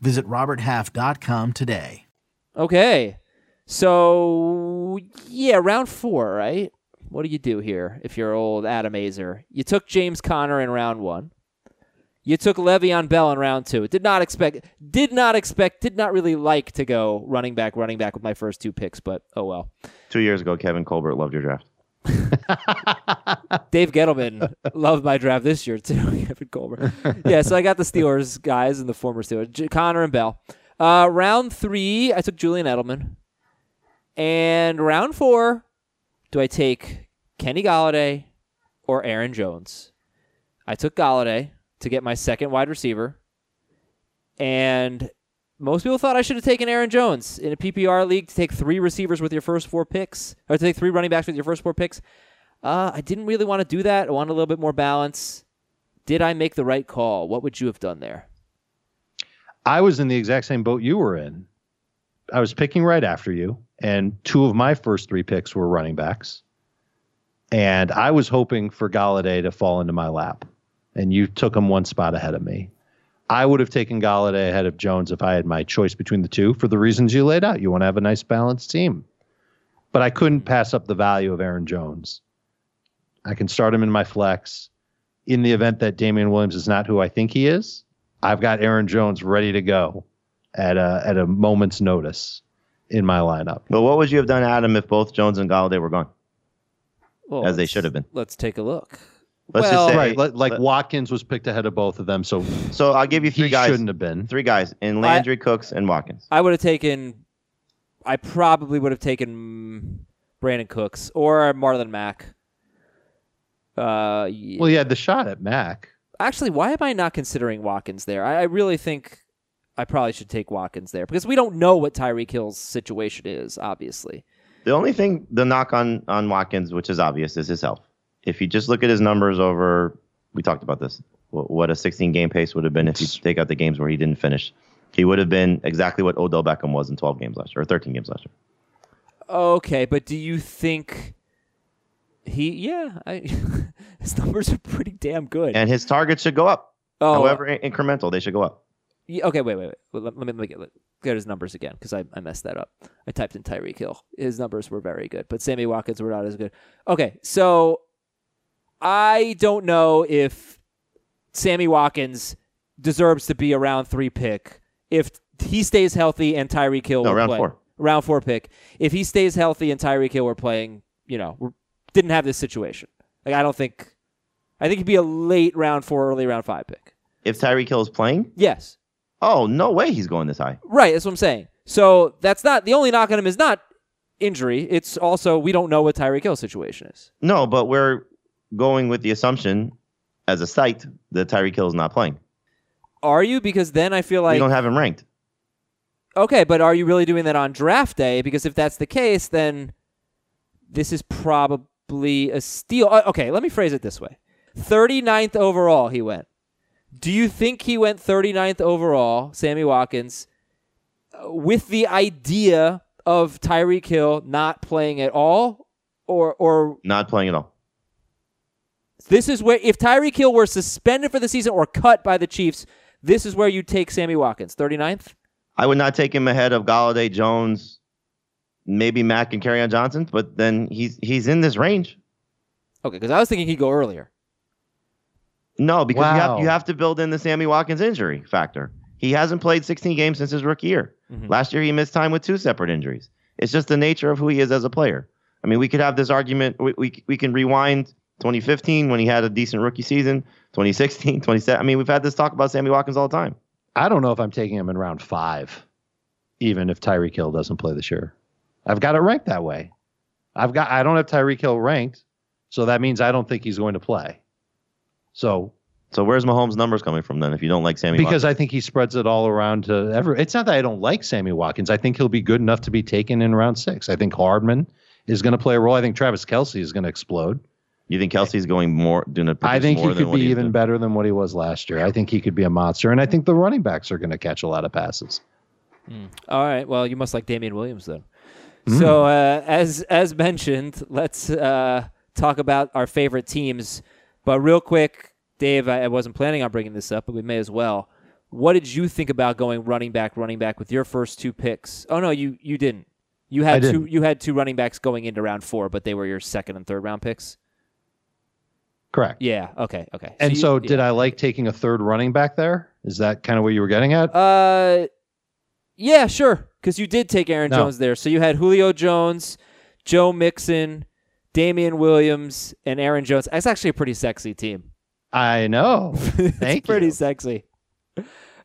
Visit RobertHalf.com today. Okay. So, yeah, round four, right? What do you do here if you're old Adam Aizer? You took James Conner in round one. You took Le'Veon Bell in round two. Did not expect, did not expect, did not really like to go running back, running back with my first two picks, but oh well. Two years ago, Kevin Colbert loved your draft. Dave Gettleman loved my draft this year too. Kevin Colbert. Yeah, so I got the Steelers guys and the former Steelers, Conner and Bell. Uh, round three, I took Julian Edelman, and round four, do I take Kenny Golladay or Aaron Jones? I took Golladay to get my second wide receiver, and most people thought I should have taken Aaron Jones in a PPR league to take three receivers with your first four picks, or to take three running backs with your first four picks. Uh, I didn't really want to do that. I wanted a little bit more balance. Did I make the right call? What would you have done there? I was in the exact same boat you were in. I was picking right after you, and two of my first three picks were running backs. And I was hoping for Golladay to fall into my lap, and you took him one spot ahead of me. I would have taken Golladay ahead of Jones if I had my choice between the two for the reasons you laid out. You want to have a nice balanced team. But I couldn't pass up the value of Aaron Jones. I can start him in my flex. In the event that Damien Williams is not who I think he is, I've got Aaron Jones ready to go at a at a moment's notice in my lineup. But what would you have done, Adam, if both Jones and Golladay were gone, Well, as they should have been? Let's take a look. Let's Well- just say, Right, li- like let- Watkins was picked ahead of both of them, so So I'll give you three he guys. shouldn't have been. Three guys in Landry, Cooks, and Watkins. I would have taken. I probably would have taken Brandin Cooks or Marlon Mack. Uh, yeah. Well, he had the shot at Mack. actually, why am I not considering Watkins there? I, I really think I probably should take Watkins there because we don't know what Tyreek Hill's situation is. Obviously, The only thing, the knock on on Watkins, which is obvious, is his health. If you just look at his numbers over, we talked about this. What, a 16 game pace would have been if you take out the games where he didn't finish. He would have been exactly what Odell Beckham was in 12 games last year, or 13 games last year. okay, but do you think he? Yeah, I, his numbers are pretty damn good. And his targets should go up. oh, However in- incremental, they should go up. Yeah, okay, wait, wait, wait. Let, let me let me get, let- get his numbers again because I, I messed that up. I typed in Tyreek Hill. His numbers were very good, but Sammy Watkins were not as good. Okay, so I don't know if Sammy Watkins deserves to be a round three pick if he stays healthy and Tyreek Hill No, round playing. four. Round four pick. If he stays healthy and Tyreek Hill were playing, you know, didn't have this situation. Like I don't think. I think he'd be a late round four, early round five pick. If Tyreek Hill is playing, Yes. oh no way he's going this high. Right, that's what I'm saying. So that's not the only knock on him is not injury. It's also we don't know what Tyreek Hill's situation is. No, but we're going with the assumption as a site that Tyreek Hill is not playing. Are you? Because then I feel like we like don't have him ranked. okay, but are you really doing that on draft day? Because if that's the case, then this is probably a steal. Uh, Okay, let me phrase it this way: 39th overall, he went. Do you think he went 39th overall, Sammy Watkins, with the idea of Tyreek Hill not playing at all, or or Not playing at all. This is where if Tyreek Hill were suspended for the season or cut by the Chiefs, this is where you take Sammy Watkins, 39th. I would not take him ahead of Golladay, Jones, maybe Mack and on Johnson, but then he's he's in this range. Okay, because I was thinking he'd go earlier. No, because you have you have to build in the Sammy Watkins injury factor. He hasn't played 16 games since his rookie year. Mhm. Last year he missed time with two separate injuries. It's just the nature of who he is as a player. I mean, we could have this argument. We we, we can rewind 2015 when he had a decent rookie season. 2016, 2017. I mean, we've had this talk about Sammy Watkins all the time. I don't know if I'm taking him in round five, even if Tyreek Hill doesn't play this year. I've got it ranked that way. I've got I don't have Tyreek Hill ranked, so that means I don't think he's going to play. So So where's Mahomes' numbers coming from then? If you don't like Sammy, because Watkins? I think he spreads it all around to every. It's not that I don't like Sammy Watkins. I think he'll be good enough to be taken in round six. I think Hardman is going to play a role. I think Travis Kelce is going to explode. You think Kelce's going more doing a I think more he than could be even doing? better than what he was last year. I think he could be a monster, and I think the running backs are going to catch a lot of passes. All right. Well, you must like Damien Williams then. Hmm. So uh, as as mentioned, let's uh, talk about our favorite teams. But real quick, Dave, I, I wasn't planning on bringing this up, but we may as well. What did you think about going running back, running back with your first two picks? Oh no, you you didn't. You had two. didn't. You had two running backs going into round four, but they were your second and third round picks. Correct. Yeah. Okay. Okay. And you- so, yeah. did I like taking a third running back there? Is that kind of what you were getting at? Uh, yeah, sure. Because you did take Aaron No. Jones there, so you had Julio Jones, Joe Mixon, Damien Williams, and Aaron Jones. That's actually a pretty sexy team. I know. it's Thank pretty you. sexy.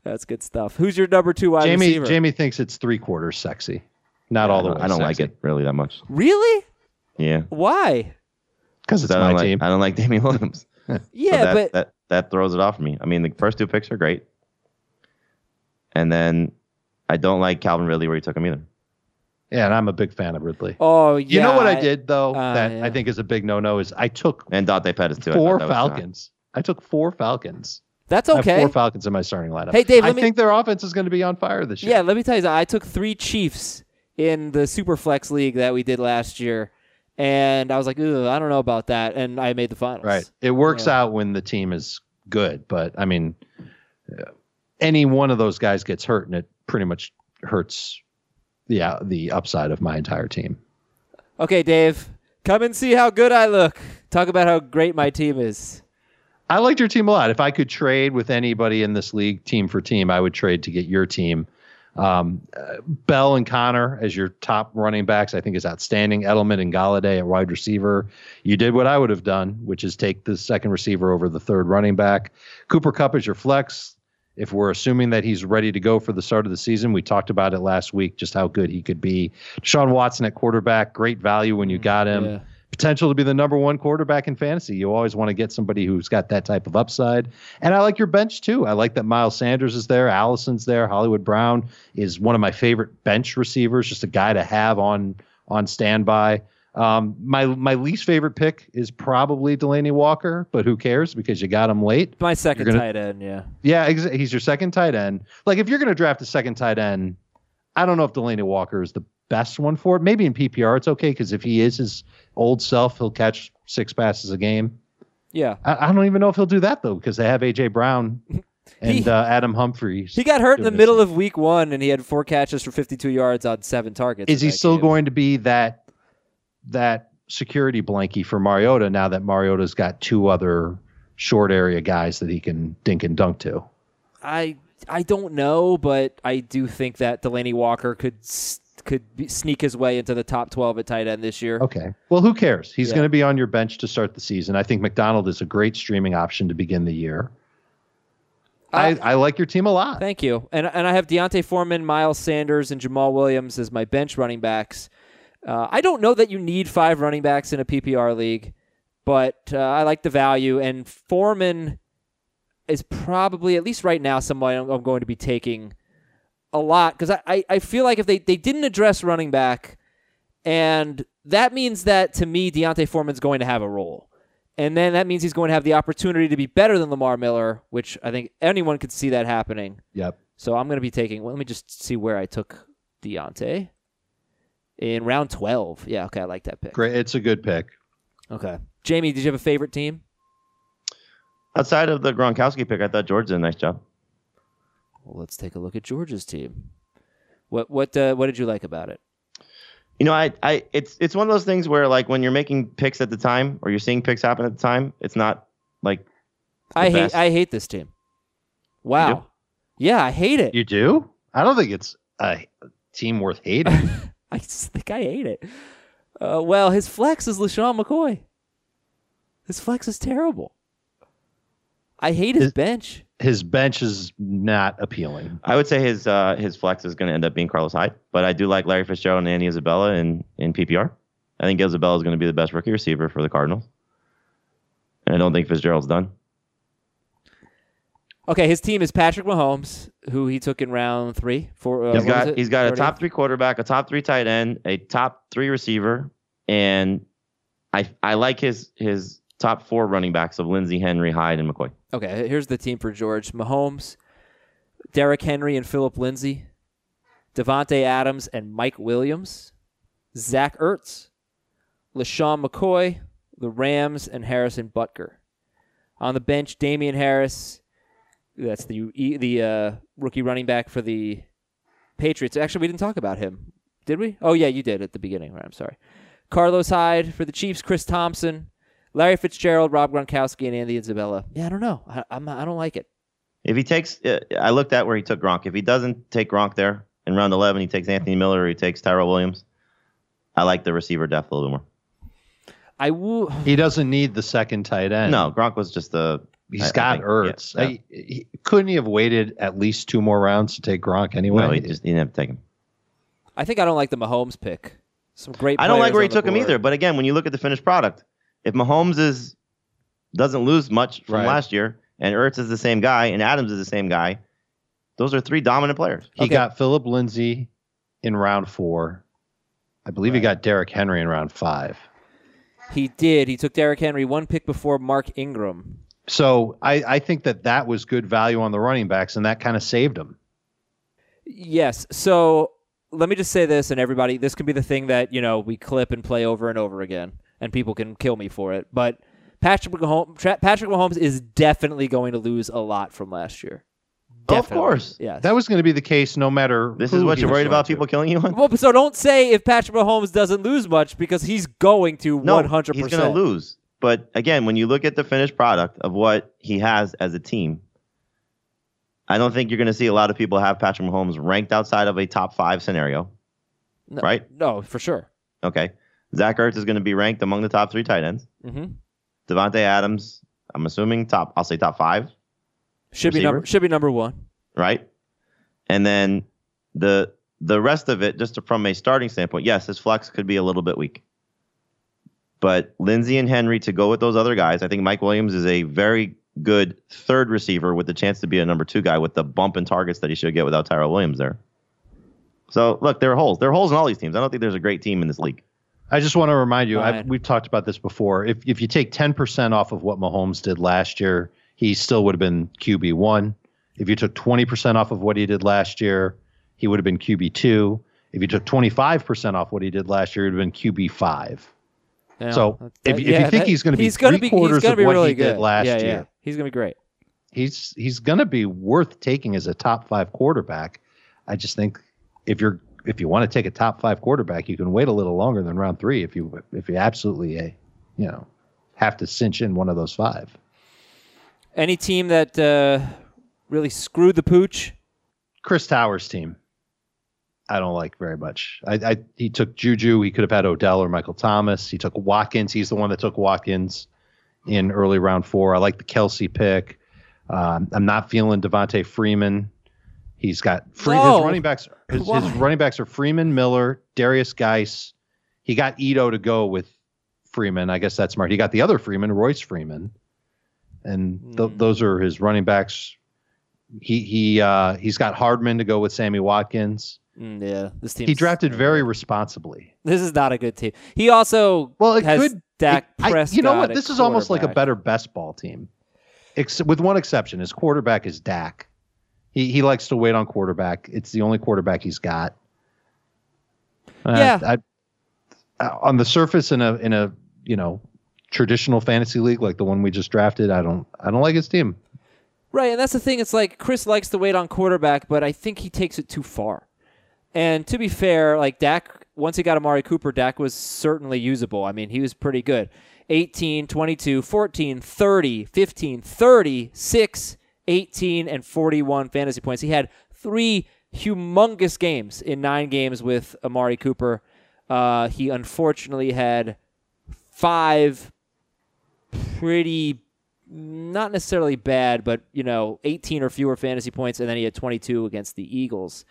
That's good stuff. Who's your number two wide Jamie receiver? Jamie thinks it's three quarters sexy, not all the I way. I don't like it really that much. Really? Yeah, Why? Because it's I my don't like team. I don't like Damien Williams. So Yeah, that, but that that throws it off for me. I mean, the first two picks are great, and then I don't like Calvin Ridley where he took him either. Yeah, and I'm a big fan of Ridley. oh, yeah. you know what I did though uh, that yeah. I think is a big no no is I took And Dante Pettis too. Four thought that was, uh, Falcons. I took four Falcons That's I have okay. four Falcons in my starting lineup. Hey, Dave, I me- think their offense is going to be on fire this year. Yeah, let me tell you something. I took three Chiefs in the Superflex league that we did last year, and I was like, Ugh, I don't know about that, and I made the finals. Right. It works Yeah. out when the team is good, but I mean, uh, any one of those guys gets hurt, and it pretty much hurts the uh, the upside of my entire team. Okay, Dave, come and see how good I look. Talk about how great my team is. I liked your team a lot. If I could trade with anybody in this league, team for team, I would trade to get your team. Um, uh, Bell and Conner as your top running backs, I think is outstanding. Edelman and Golladay at wide receiver. You did what I would have done, which is take the second receiver over the third running back. Cooper Kupp is your flex. If we're assuming that he's ready to go for the start of the season, we talked about it last week, just how good he could be. Deshaun Watson at quarterback, great value when you got him Yeah. Potential to be the number one quarterback in fantasy. You always want to get somebody who's got that type of upside. And I like your bench too. I like that Miles Sanders is there, Allison's there, Hollywood Brown is one of my favorite bench receivers, just a guy to have on on standby. Um, my my least favorite pick is probably Delanie Walker, but who cares because you got him late. My 2nd gonna- tight end, yeah. Yeah, ex- he's your second tight end. Like if you're going to draft a second tight end, I don't know if Delanie Walker is the best one for it. Maybe in PPR it's okay because if he is his old self, he'll catch six passes a game. Yeah. I, I don't even know if he'll do that though because they have AJ Brown and He- uh, Adam Humphries. He got hurt in the middle this. of week one, and he had four catches for 52 yards on seven targets. Is he still game. going to be that that security blankie for Mariota now that Mariota's got two other short area guys that he can dink and dunk to? I I don't know, but I do think that Delanie Walker could could be, sneak his way into the top 12 at tight end this year. Okay. Well, who cares? He's Yeah. going to be on your bench to start the season. I think McDonald is a great streaming option to begin the year. I, Uh, I like your team a lot. Thank you. And and I have D'Onta Foreman, Miles Sanders, and Jamaal Williams as my bench running backs. Uh, I don't know that you need five running backs in a PPR league, but uh, I like the value. And Foreman is probably, at least right now, someone I'm, I'm going to be taking a lot because I, I, I feel like if they, they didn't address running back, and that means that to me, D'Onta Foreman's going to have a role. And then that means he's going to have the opportunity to be better than Lamar Miller, which I think anyone could see that happening. Yep. So I'm going to be taking. Well, let me just see where I took D'Onta in round 12. Yeah, okay, I like that pick. Great. It's a good pick. Okay, Jamie, did you have a favorite team? Outside of the Gronkowski pick, I thought George did a nice job. Well, let's take a look at George's team. What what uh, what did you like about it? You know, I, I, it's, it's one of those things where like when you're making picks at the time or you're seeing picks happen at the time, it's not like I hate. I hate this team. Wow. Yeah, I hate it. You do? I don't think it's a team worth hating. I just think I hate it. Uh, well, his flex is LeSean McCoy. His flex is terrible. I hate his His- bench. His bench is not appealing. I would say his uh, his flex is going to end up being Carlos Hyde, but I do like Larry Fitzgerald and Andy Isabella in, in PPR. I think Isabella is going to be the best rookie receiver for the Cardinals, and I don't think Fitzgerald's done. Okay, his team is Patrick Mahomes, who he took in round three. For uh, He's what was got he's got a top three quarterback, a top three tight end, a top three receiver, and I I like his his top four running backs of Lindsay, Henry, Hyde, and McCoy. Okay, here's the team for George: Mahomes, Derrick Henry, and Philip Lindsay, Davante Adams and Mike Williams, Zach Ertz, LeSean McCoy, the Rams, and Harrison Butker. On the bench, Damien Harris. That's the the uh, rookie running back for the Patriots. Actually, we didn't talk about him, did we? Oh yeah, you did at the beginning. Right, I'm sorry. Carlos Hyde for the Chiefs. Chris Thompson, Larry Fitzgerald, Rob Gronkowski, and Andy Isabella. Yeah, I don't know. I, I'm I don't like it. If he takes, uh, I looked at where he took Gronk. If he doesn't take Gronk there in round 11, he takes Anthony Miller or he takes Tyrell Williams. I like the receiver depth a little bit more. I will. He doesn't need the second tight end. No, Gronk was just the. He's I- I got think- Ertz. yeah, yeah. I- he- couldn't he have waited at least two more rounds to take Gronk anyway? No, he just he didn't have to take him. I think I don't like the Mahomes pick. Some great. I don't like where he on the took him either. But again, when you look at the finished product, if Mahomes is doesn't lose much from Right. last year, and Ertz is the same guy, and Adams is the same guy, those are three dominant players. He Okay. got Philip Lindsay in round four. I believe he got Derrick Henry in round five. He did. He took Derrick Henry one pick before Mark Ingram. So I, I think that that was good value on the running backs, and that kind of saved them. Yes. So let me just say this, and everybody, this could be the thing that you know we clip and play over and over again, and people can kill me for it. But Patrick Mahomes, Patrick Mahomes is definitely going to lose a lot from last year. Of course. Yes. That was going to be the case no matter. This who is what you're was worried about to. people killing you on? well, so don't say if Patrick Mahomes doesn't lose much because he's going to No, 100%. he's going to lose. But again, when you look at the finished product of what he has as a team, I don't think you're going to see a lot of people have Patrick Mahomes ranked outside of a top five scenario. No, right? No, for sure. Okay. Zach Ertz is going to be ranked among the top three tight ends. hmm Davante Adams, I'm assuming top, I'll say top five, Should be number should be number one. right? And then the the rest of it, just from a starting standpoint, yes, his flex could be a little bit weak. But Lindsay and Henry to go with those other guys, I think Mike Williams is a very good third receiver with the chance to be a number two guy with the bump in targets that he should get without Tyrell Williams there. So look, there are holes. There are holes in all these teams. I don't think there's a great team in this league. I just want to remind you, I've, we've talked about this before. If if you take 10% off of what Mahomes did last year, he still would have been QB1. If you took 20% off of what he did last year, he would have been QB2. If you took 25% off what he did last year, he would have been QB5. Yeah, So, that- if- if you think that- he's gonna be he's gonna three be, he's quarters gonna of be what he really did good. last yeah, Yeah. year. He's gonna be great. He's he's going to be worth taking as a top 5 quarterback. I just think if you're if you want to take a top 5 quarterback, you can wait a little longer than round 3 if you if you absolutely uh, you know have to cinch in one of those 5. Any team that uh, really screwed the pooch? Chris Towers' team, I don't like very much. I, I he took Juju. He could have had Odell or Michael Thomas. He took Watkins. He's the one that took Watkins in early round four. I like the Kelce pick. Um, I'm not feeling Devonta Freeman. He's got free, his running backs. His, his running backs are Freeman, Miller, Derrius Guice. He got Ito to go with Freeman. I guess that's smart. He got the other Freeman, Royce Freeman, and th- Hmm. those are his running backs. He he uh, he's got Hardman to go with Sammy Watkins. Mm, yeah, this team. He drafted very responsibly. This is not a good team. He also Well, it has could. Dak I- Prescott. you know what? This is almost like a better best ball team, Ex- with one exception. His quarterback is Dak. He he likes to wait on quarterback. It's the only quarterback he's got. Uh, Yeah. I, uh, on the surface, in a in a you know traditional fantasy league like the one we just drafted, I don't I don't like his team. Right, and that's the thing. It's like Chris likes to wait on quarterback, but I think he takes it too far. And to be fair, like Dak, once he got Amari Cooper, Dak was certainly usable. I mean, he was pretty good. 18, 22, 14, 30, 15, 30, 6, 18, and 41 fantasy points. He had three humongous games in nine games with Amari Cooper. Uh, he unfortunately had five pretty not necessarily bad, but you know, 18 or fewer fantasy points, and then he had 22 against the Eagles.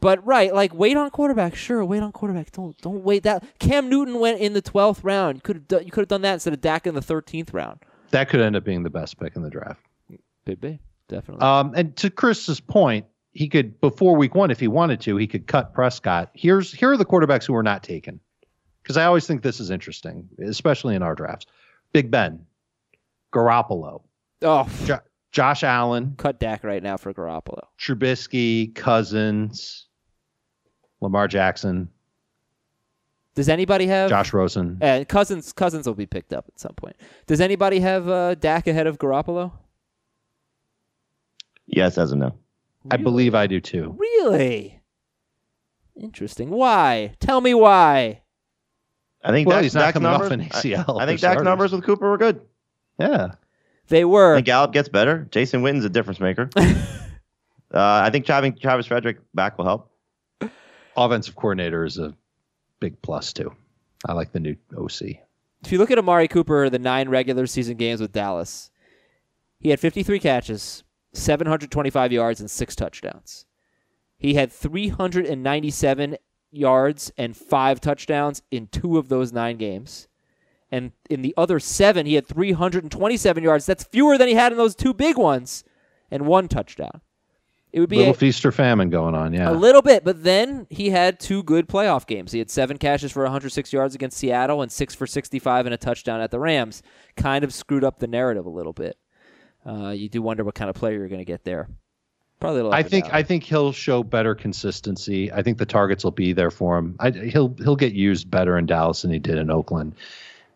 But right, like wait on quarterback. Sure, wait on quarterback. Don't don't wait that. Cam Newton went in the 12th round. You could have done, you could have done that instead of Dak in the 13th round. That could end up being the best pick in the draft. Could be definitely. Um, and to Chris's point, he could before week one, if he wanted to, he could cut Prescott. Here's here are the quarterbacks who are not taken, because I always think this is interesting, especially in our drafts. Big Ben, Garoppolo, oh, Jo- Josh Allen, cut Dak right now for Garoppolo. Trubisky, Cousins, Lamar Jackson, Does anybody have Josh Rosen. Uh, Cousins Cousins will be picked up at some point. Does anybody have uh, Dak ahead of Garoppolo? Yes, as of now. I believe I do too. Really? Interesting. Why? Tell me why. I think Well, Dak- he's not Dak's coming off numbers, an ACL I, I think Dak's starters. numbers with Cooper were good. Yeah. They I were. think Gallup gets better. Jason Witten's a difference maker. uh, I think having Travis Frederick back will help. Offensive coordinator is a big plus too. I like the new OC. If you look at Amari Cooper, the nine regular season games with Dallas, he had 53 catches, 725 yards, and six touchdowns. He had 397 yards and five touchdowns in two of those nine games. And in the other seven, he had 327 yards. That's fewer than he had in those two big ones, and one touchdown. It would be Little a, feast or famine going on. Yeah. a little bit, but then he had two good playoff games. He had seven catches for 106 yards against Seattle and six for 65 and a touchdown at the Rams. Kind of screwed up the narrative a little bit. Uh, you do wonder what kind of player you're going to get there. Probably. a little I think. I think he'll show better consistency. I think the targets will be there for him. I, he'll he'll get used better in Dallas than he did in Oakland,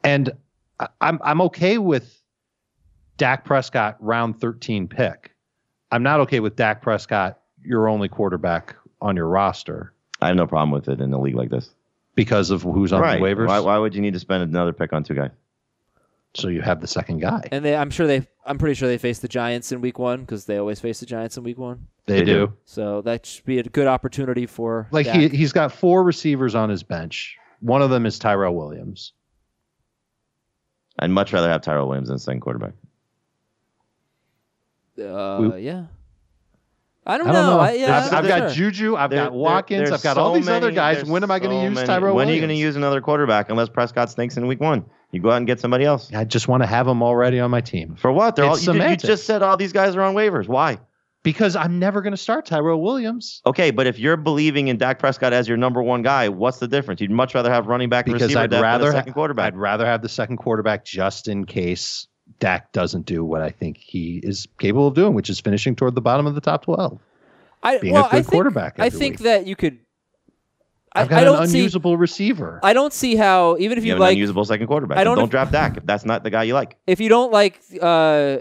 and I, I'm I'm okay with Dak Prescott round 13 pick. I'm not okay with Dak Prescott your only quarterback on your roster I have no problem with it in a league like this. because of who's on right. the waivers. Why, why would you need to spend another pick on two guys? So you have the second guy. And they, I'm sure they. I'm pretty sure they face the Giants in Week One because they always face the Giants in Week One. They, They do. do. So that should be a good opportunity for Like Dak. he he's got four receivers on his bench. One of them is Tyrell Williams. I'd much rather have Tyrell Williams than second quarterback. Uh, We- yeah. I don't, I don't know. I, yeah, I've, I've got sure. Juju. I've There- got Watkins. there- I've got there's all so these other guys. When am I going to so use many- Tyrell When Williams? are you going to use another quarterback unless Prescott stinks in week one? You go out and get somebody else. I just want to have him already on my team For what? They're all, It's you, ju- you just said all these guys are on waivers. Why? because I'm never going to start Tyrell Williams Okay, but if you're believing in Dak Prescott as your number one guy, what's the difference? You'd much rather have running back because receiver I'd depth than rather a second quarterback. I'd rather have the second quarterback just in case Dak doesn't do what I think he is capable of doing, which is finishing toward the bottom of the top 12. I, being a good I think, quarterback I think week. that you could. I, I've got I an don't see. unusable receiver. I don't see how even if you you, have like an unusable second quarterback. I I don't don't, if- draft Dak if that's not the guy you like. if you don't like uh,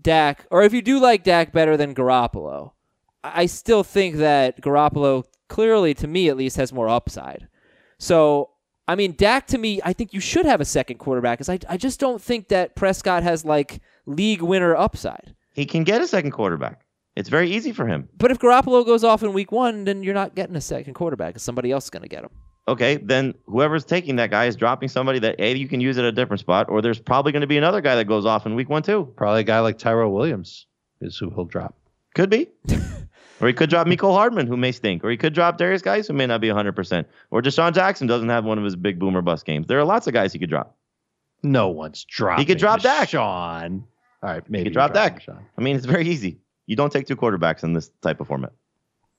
Dak, or if you do like Dak better than Garoppolo, I I still think that Garoppolo clearly, to me at least, has more upside. So, I mean, Dak to me, I think you should have a second quarterback, because I, I just don't think that Prescott has like league winner upside. He can get a second quarterback. It's very easy for him. But if Garoppolo goes off in week one, then you're not getting a second quarterback, because somebody else is going to get him. Okay, then whoever's taking that guy is dropping somebody that A, you can use at a different spot, or there's probably going to be another guy that goes off in week one too. Probably a guy like Tyrell Williams is who he'll drop. Could be. or he could drop Mecole Hardman, who may stink. Or he could drop Derrius Guice, who may not be 100%. Or DeSean Jackson doesn't have one of his big boomer bust games. There are lots of guys he could drop. No one's dropping. He could drop Dak. Sean. All right, maybe He could drop you drop Dak. Deshaun. I mean, it's very easy. You don't take two quarterbacks in this type of format.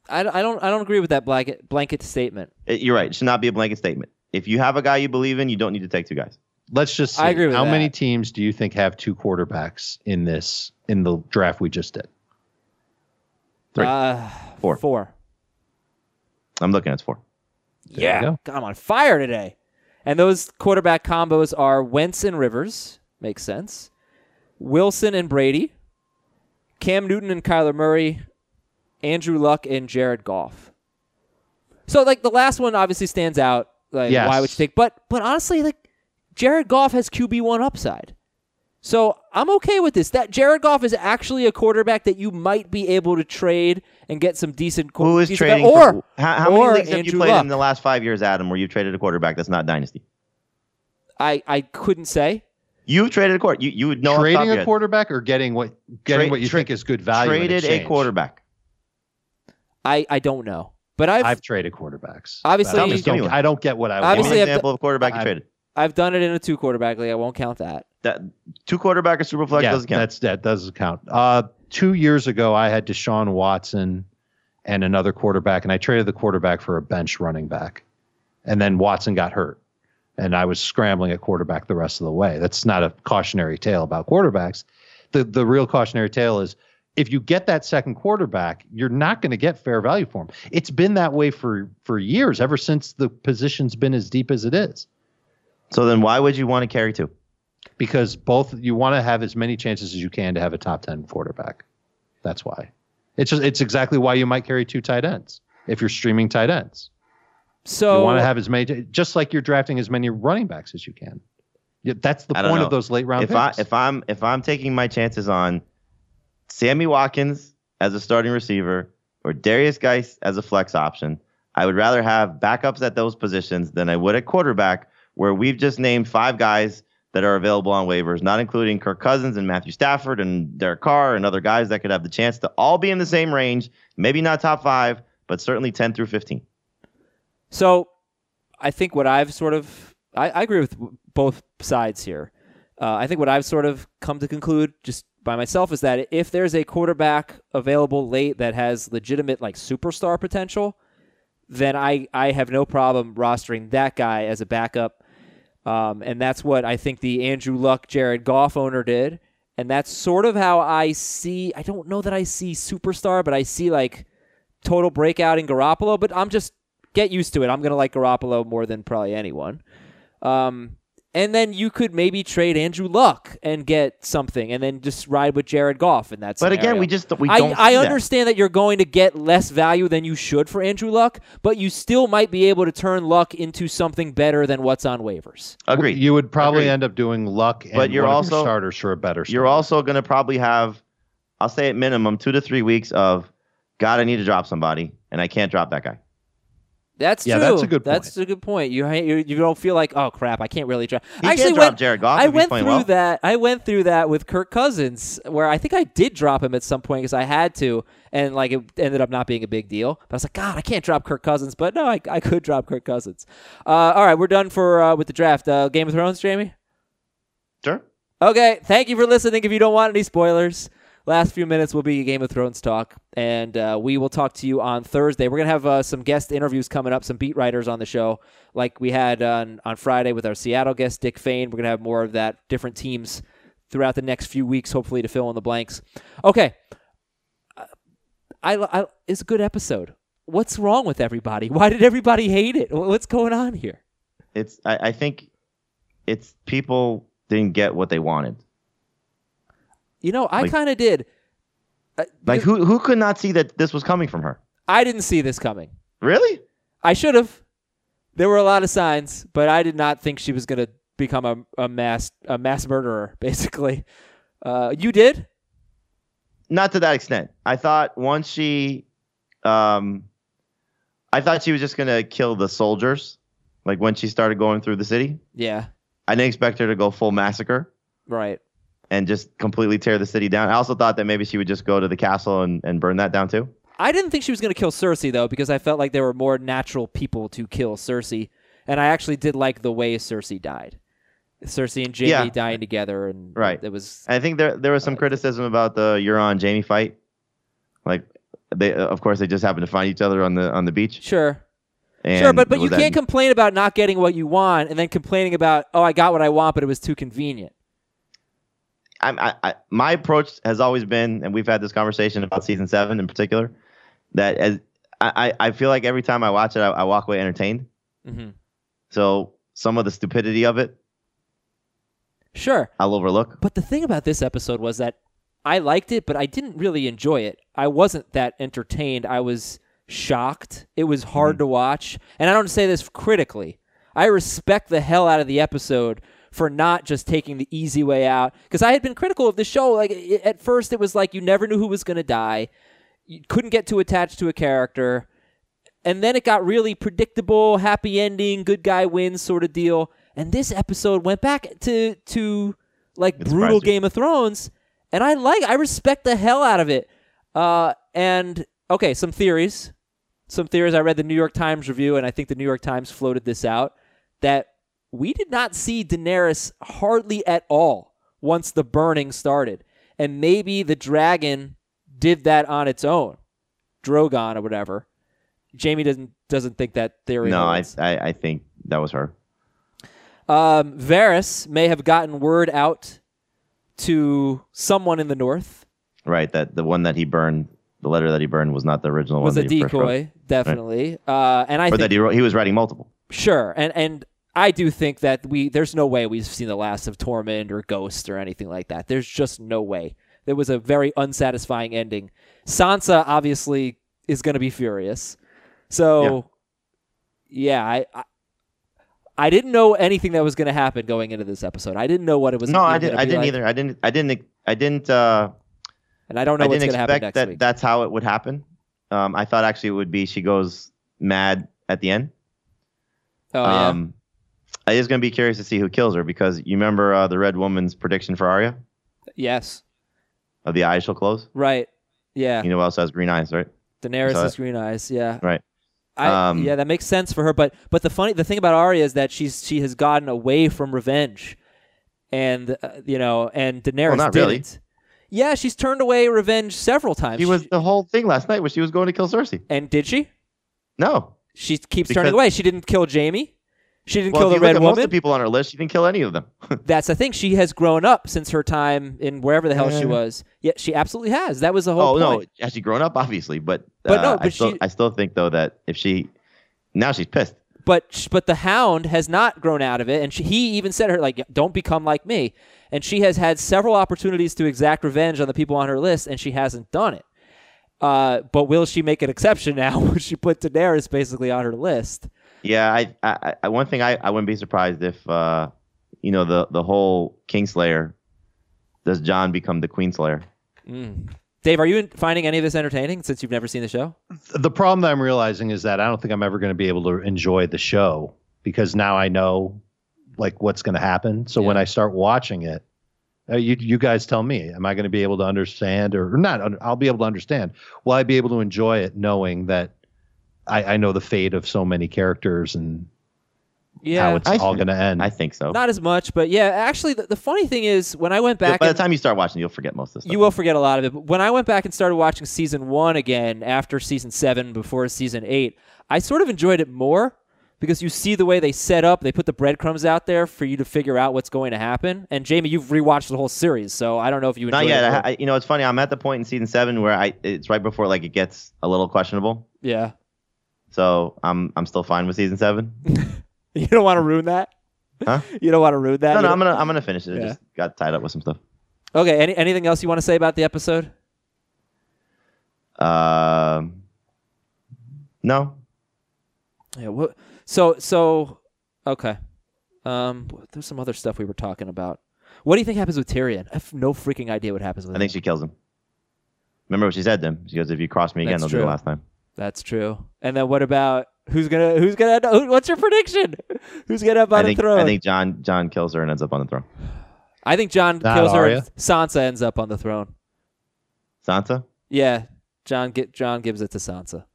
I, I don't I don't agree with that blanket blanket statement. It- you're right. It should not be a blanket statement. If you have a guy you believe in, you don't need to take two guys. Let's just see. I agree with How many teams do you think have two quarterbacks in this in the draft we just did? Three. Uh, Four. Four. I'm looking at four. There yeah. go. God, I'm on fire today. And those quarterback combos are Wentz and Rivers. Makes sense. Wilson and Brady. Cam Newton and Kyler Murray. Andrew Luck and Jared Goff. So like the last one obviously stands out. Like Yes. why would you take? But but honestly, like Jared Goff has QB one upside. So I'm okay with this. That Jared Goff is actually a quarterback that you might be able to trade and get some decent. qu- Who is decent- trading? Or for, how how or many leagues have you Andrew played Luck. in the last five years, Adam, where you've traded a quarterback that's not dynasty? I I couldn't say. You've traded a quarter. You, you would know off the top of Trading a head. quarterback or getting what getting Tra- what you tra- think is good value? Traded a quarterback. I I don't know. But I've I've traded quarterbacks. Obviously- I Tell me, just give me don't. I don't get what I Give Obviously, me I've an example of a quarterback you I- traded. I've done it in a two quarterback league. I won't count that. That two quarterback or super flex yeah, doesn't count. that's that doesn't count. Uh, two years ago, I had Deshaun Watson and another quarterback, and I traded the quarterback for a bench running back, and then Watson got hurt, and I was scrambling at quarterback the rest of the way. That's not a cautionary tale about quarterbacks. The the real cautionary tale is if you get that second quarterback, you're not going to get fair value for him. It's been that way for for years, ever since the position's been as deep as it is. So then why would you want to carry two? Because both you want to have as many chances as you can to have a top 10 quarterback. That's why. It's just it's exactly why you might carry two tight ends if you're streaming tight ends. So you want to have as many just like you're drafting as many running backs as you can. Yeah, That's the I point know. of those late round If I, if I'm if I'm taking my chances on Sammy Watkins as a starting receiver or Derrius Guice as a flex option, I would rather have backups at those positions than I would at quarterback, where we've just named five guys that are available on waivers, not including Kirk Cousins and Matthew Stafford and Derek Carr and other guys that could have the chance to all be in the same range, maybe not top five, but certainly 10 through 15. So, I think what I've sort of I, I agree with both sides here. Uh, I think what I've sort of come to conclude just by myself is that if there's a quarterback available late that has legitimate like superstar potential, then I I have no problem rostering that guy as a backup. Um, and that's what I think the Andrew Luck, Jared Goff owner did. And that's sort of how I see. I don't know that I see superstar, but I see like total breakout in Garoppolo. But I'm just get used to it. I'm gonna like Garoppolo more than probably anyone. Um, and then you could maybe trade Andrew Luck and get something, and then just ride with Jared Goff in that. But again, we just we I, don't. I see that. understand that. you're going to get less value than you should for Andrew Luck, but you still might be able to turn Luck into something better than what's on waivers. Agreed. You would probably Agreed. end up doing luck and But you're one also- your starters for a better You're also going to probably have, I'll say at minimum, two to three weeks of, God, I need to drop somebody, and I can't drop that guy. That's Yeah, true. that's a good Point. That's a good point. You you, you don't feel like oh crap, I can't really drop. He I actually can't drop went, Jared Goff I went through well. that. I went through that with Kirk Cousins, where I think I did drop him at some point because I had to, and like it ended up not being a big deal. But I was like, God, I can't drop Kirk Cousins, but no, I, I could drop Kirk Cousins. Uh, all right, we're done for uh, with the draft. Uh, Game of Thrones, Jamie. Sure. Okay, thank you for listening. If you don't want any spoilers, last few minutes will be a Game of Thrones talk, and uh, we will talk to you on Thursday. We're gonna have uh, some guest interviews coming up, some beat writers on the show, like we had on on Friday with our Seattle guest Dick Fain. We're gonna have more of that, different teams throughout the next few weeks, hopefully to fill in the blanks. Okay, I, I it's a good episode. What's wrong with everybody? Why did everybody hate it? What's going on here? It's. I, I think it's people didn't get what they wanted. You know, I Like- kind of did. Uh, Like who who could not see that this was coming from her? I didn't see this coming. Really? I should have. There were a lot of signs, but I did not think she was going to become a, a mass a mass murderer. Basically, uh, you did. Not to that extent. I thought once she, um, I thought she was just gonna kill the soldiers. Like when she started going through the city, Yeah, I didn't expect her to go full massacre. right. And just completely tear the city down. I also thought that maybe she would just go to the castle and, and burn that down too. I didn't think she was going to kill Cersei though, because I felt like there were more natural people to kill Cersei, and I actually did like the way Cersei died. Cersei and Jaime Yeah. dying together, and Right. it was I think there there was some uh, criticism about the Euron Jaime fight. Like they uh, of course they just happened to find each other on the on the beach. sure. And Sure, but but you can't complain about not getting what you want and then complaining about oh I got what I want but it was too convenient. I, I, my approach has always been, and we've had this conversation about season seven in particular, that as I, I feel like every time I watch it, I, I walk away entertained. hmm So some of the stupidity of it, Sure. I'll overlook. But the thing about this episode was that I liked it, but I didn't really enjoy it. I wasn't that entertained. I was shocked. It was hard to watch. And I don't say this critically. I respect the hell out of the episode for not just taking the easy way out. Because I had been critical of the show. Like at first, it was like you never knew who was going to die. You couldn't get too attached to a character. And then it got really predictable, happy ending, good guy wins sort of deal. And this episode went back to to like It brutal. Game of Thrones, and I like I respect the hell out of it. Uh, and okay, some theories, some theories. I read the New York Times review, and I think the New York Times floated this out that we did not see Daenerys hardly at all once the burning started, and maybe the dragon did that on its own, Drogon or whatever. Jamie doesn't doesn't think that theory. No, I. I I think that was her. Um, Varys may have gotten word out to someone in the north. Right, that the one that he burned, the letter that he burned was not the original Was one. a first wrote. decoy, definitely. Uh, and I or think that he wrote, he was writing multiple. sure, and and I do think that we there's no way we've seen the last of Tormund or Ghost or anything like that. There's just no way. There was a very unsatisfying ending. Sansa obviously is going to be furious. So, yeah, I, I I didn't know anything that was going to happen going into this episode. I didn't know what it was. No, I didn't. I didn't like, either. I didn't. I didn't. I didn't. Uh, And I don't know I what's going to happen next that. week. That's how it would happen. Um, I thought actually it would be she goes mad at the end. oh yeah. I is going to be curious to see who kills her because you remember uh, the Red Woman's prediction for Arya yes. of the eyes she'll close. Right. Yeah. You know who else has green eyes, right? Daenerys has green eyes. Yeah. Right. I, Um, yeah, that makes sense for her. But but the funny the thing about Arya is that she's she has gotten away from revenge, and uh, you know, and Daenerys Well, not didn't. really. Yeah, she's turned away revenge several times. She was the whole thing last night where she was going to kill Cersei. and did she? No, She keeps Because- turning away. She didn't kill Jaime. She didn't Well, kill the red at most of woman. the people on her list, she didn't kill any of them. That's the thing. She has grown up since her time in wherever the hell she was. Yeah, she absolutely has. That was the whole oh no, point. has she grown up? Obviously, but But uh, no, I but still she- I still think though that if she now she's pissed. But but the Hound has not grown out of it, and she, he even said to her like, "Don't become like me." And she has had several opportunities to exact revenge on the people on her list, and she hasn't done it. Uh, but will she make an exception now when she put Daenerys basically on her list? Yeah, I, I, I one thing I, I wouldn't be surprised if uh, you know, the the whole Kingslayer does Jon become the Queenslayer? Dave, are you finding any of this entertaining since you've never seen the show? the problem that I'm realizing is that I don't think I'm ever going to be able to enjoy the show because now I know like what's going to happen. So when I start watching it, uh, you you guys tell me, am I going to be able to understand or, or not? I'll be able to understand. Will I be able to enjoy it knowing that I, I know the fate of so many characters and how it's I all going to end? I think so. Not as much, but yeah. Actually, the, the funny thing is, when I went back, By the and- time you start watching, you'll forget most of this. Stuff. You will forget a lot of it. But when I went back and started watching season one again after season seven, before season eight, I sort of enjoyed it more because you see the way they set up. They put the breadcrumbs out there for you to figure out what's going to happen. And Jaime, you've rewatched the whole series, so I don't know if you enjoyed Not yet. it. I, you know, it's funny. I'm at the point in season seven where I it's right before like it gets a little questionable. yeah, So I'm I'm still fine with season seven. you don't want to ruin that. Huh? You don't want to ruin that. No, You no, don't- I'm gonna I'm gonna finish it. I just got tied up with some stuff. Okay. Any, anything else you want to say about the episode? Um, no, Yeah. What? So so okay. Um, there's some other stuff we were talking about. What do you think happens with Tyrion? I have no freaking idea what happens with I him. think she kills him. Remember what she said to him? She goes, "If you cross me again, That's they'll do true. the last time." That's true. And then what about who's gonna who's gonna who, what's your prediction? Who's gonna up on I think the throne? I think Jon Jon kills her and ends up on the throne. I think Jon Not kills her. Arya? and Sansa ends up on the throne. Sansa, Yeah, Jon get Jon gives it to Sansa.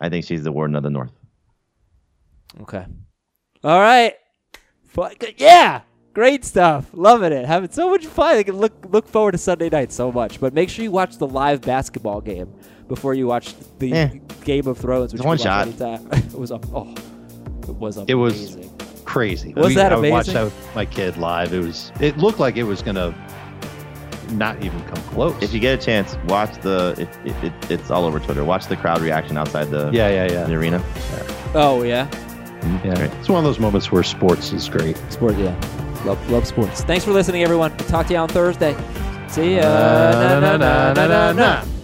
I think she's the warden of the north. Okay. All right. Fu- Yeah. Great stuff. Loving it. Having so much fun. I can look look forward to Sunday night so much. But make sure you watch the live basketball game before you watch the Eh. Game of Thrones. Which one you can watch shot. it was a, oh, it was amazing. It was- Crazy. Was that amazing? I watched amazing? that with my kid live. It was. It looked like it was going to not even come close. If you get a chance, watch the. It, it, it, it's all over Twitter. Watch the crowd reaction outside the yeah, yeah, yeah. the arena. Oh yeah. Yeah. It's one of those moments where sports is great. Sport. Yeah. Love love sports. Thanks for listening, everyone. Talk to you on Thursday. See ya. Uh, na, na, na, na, na. na.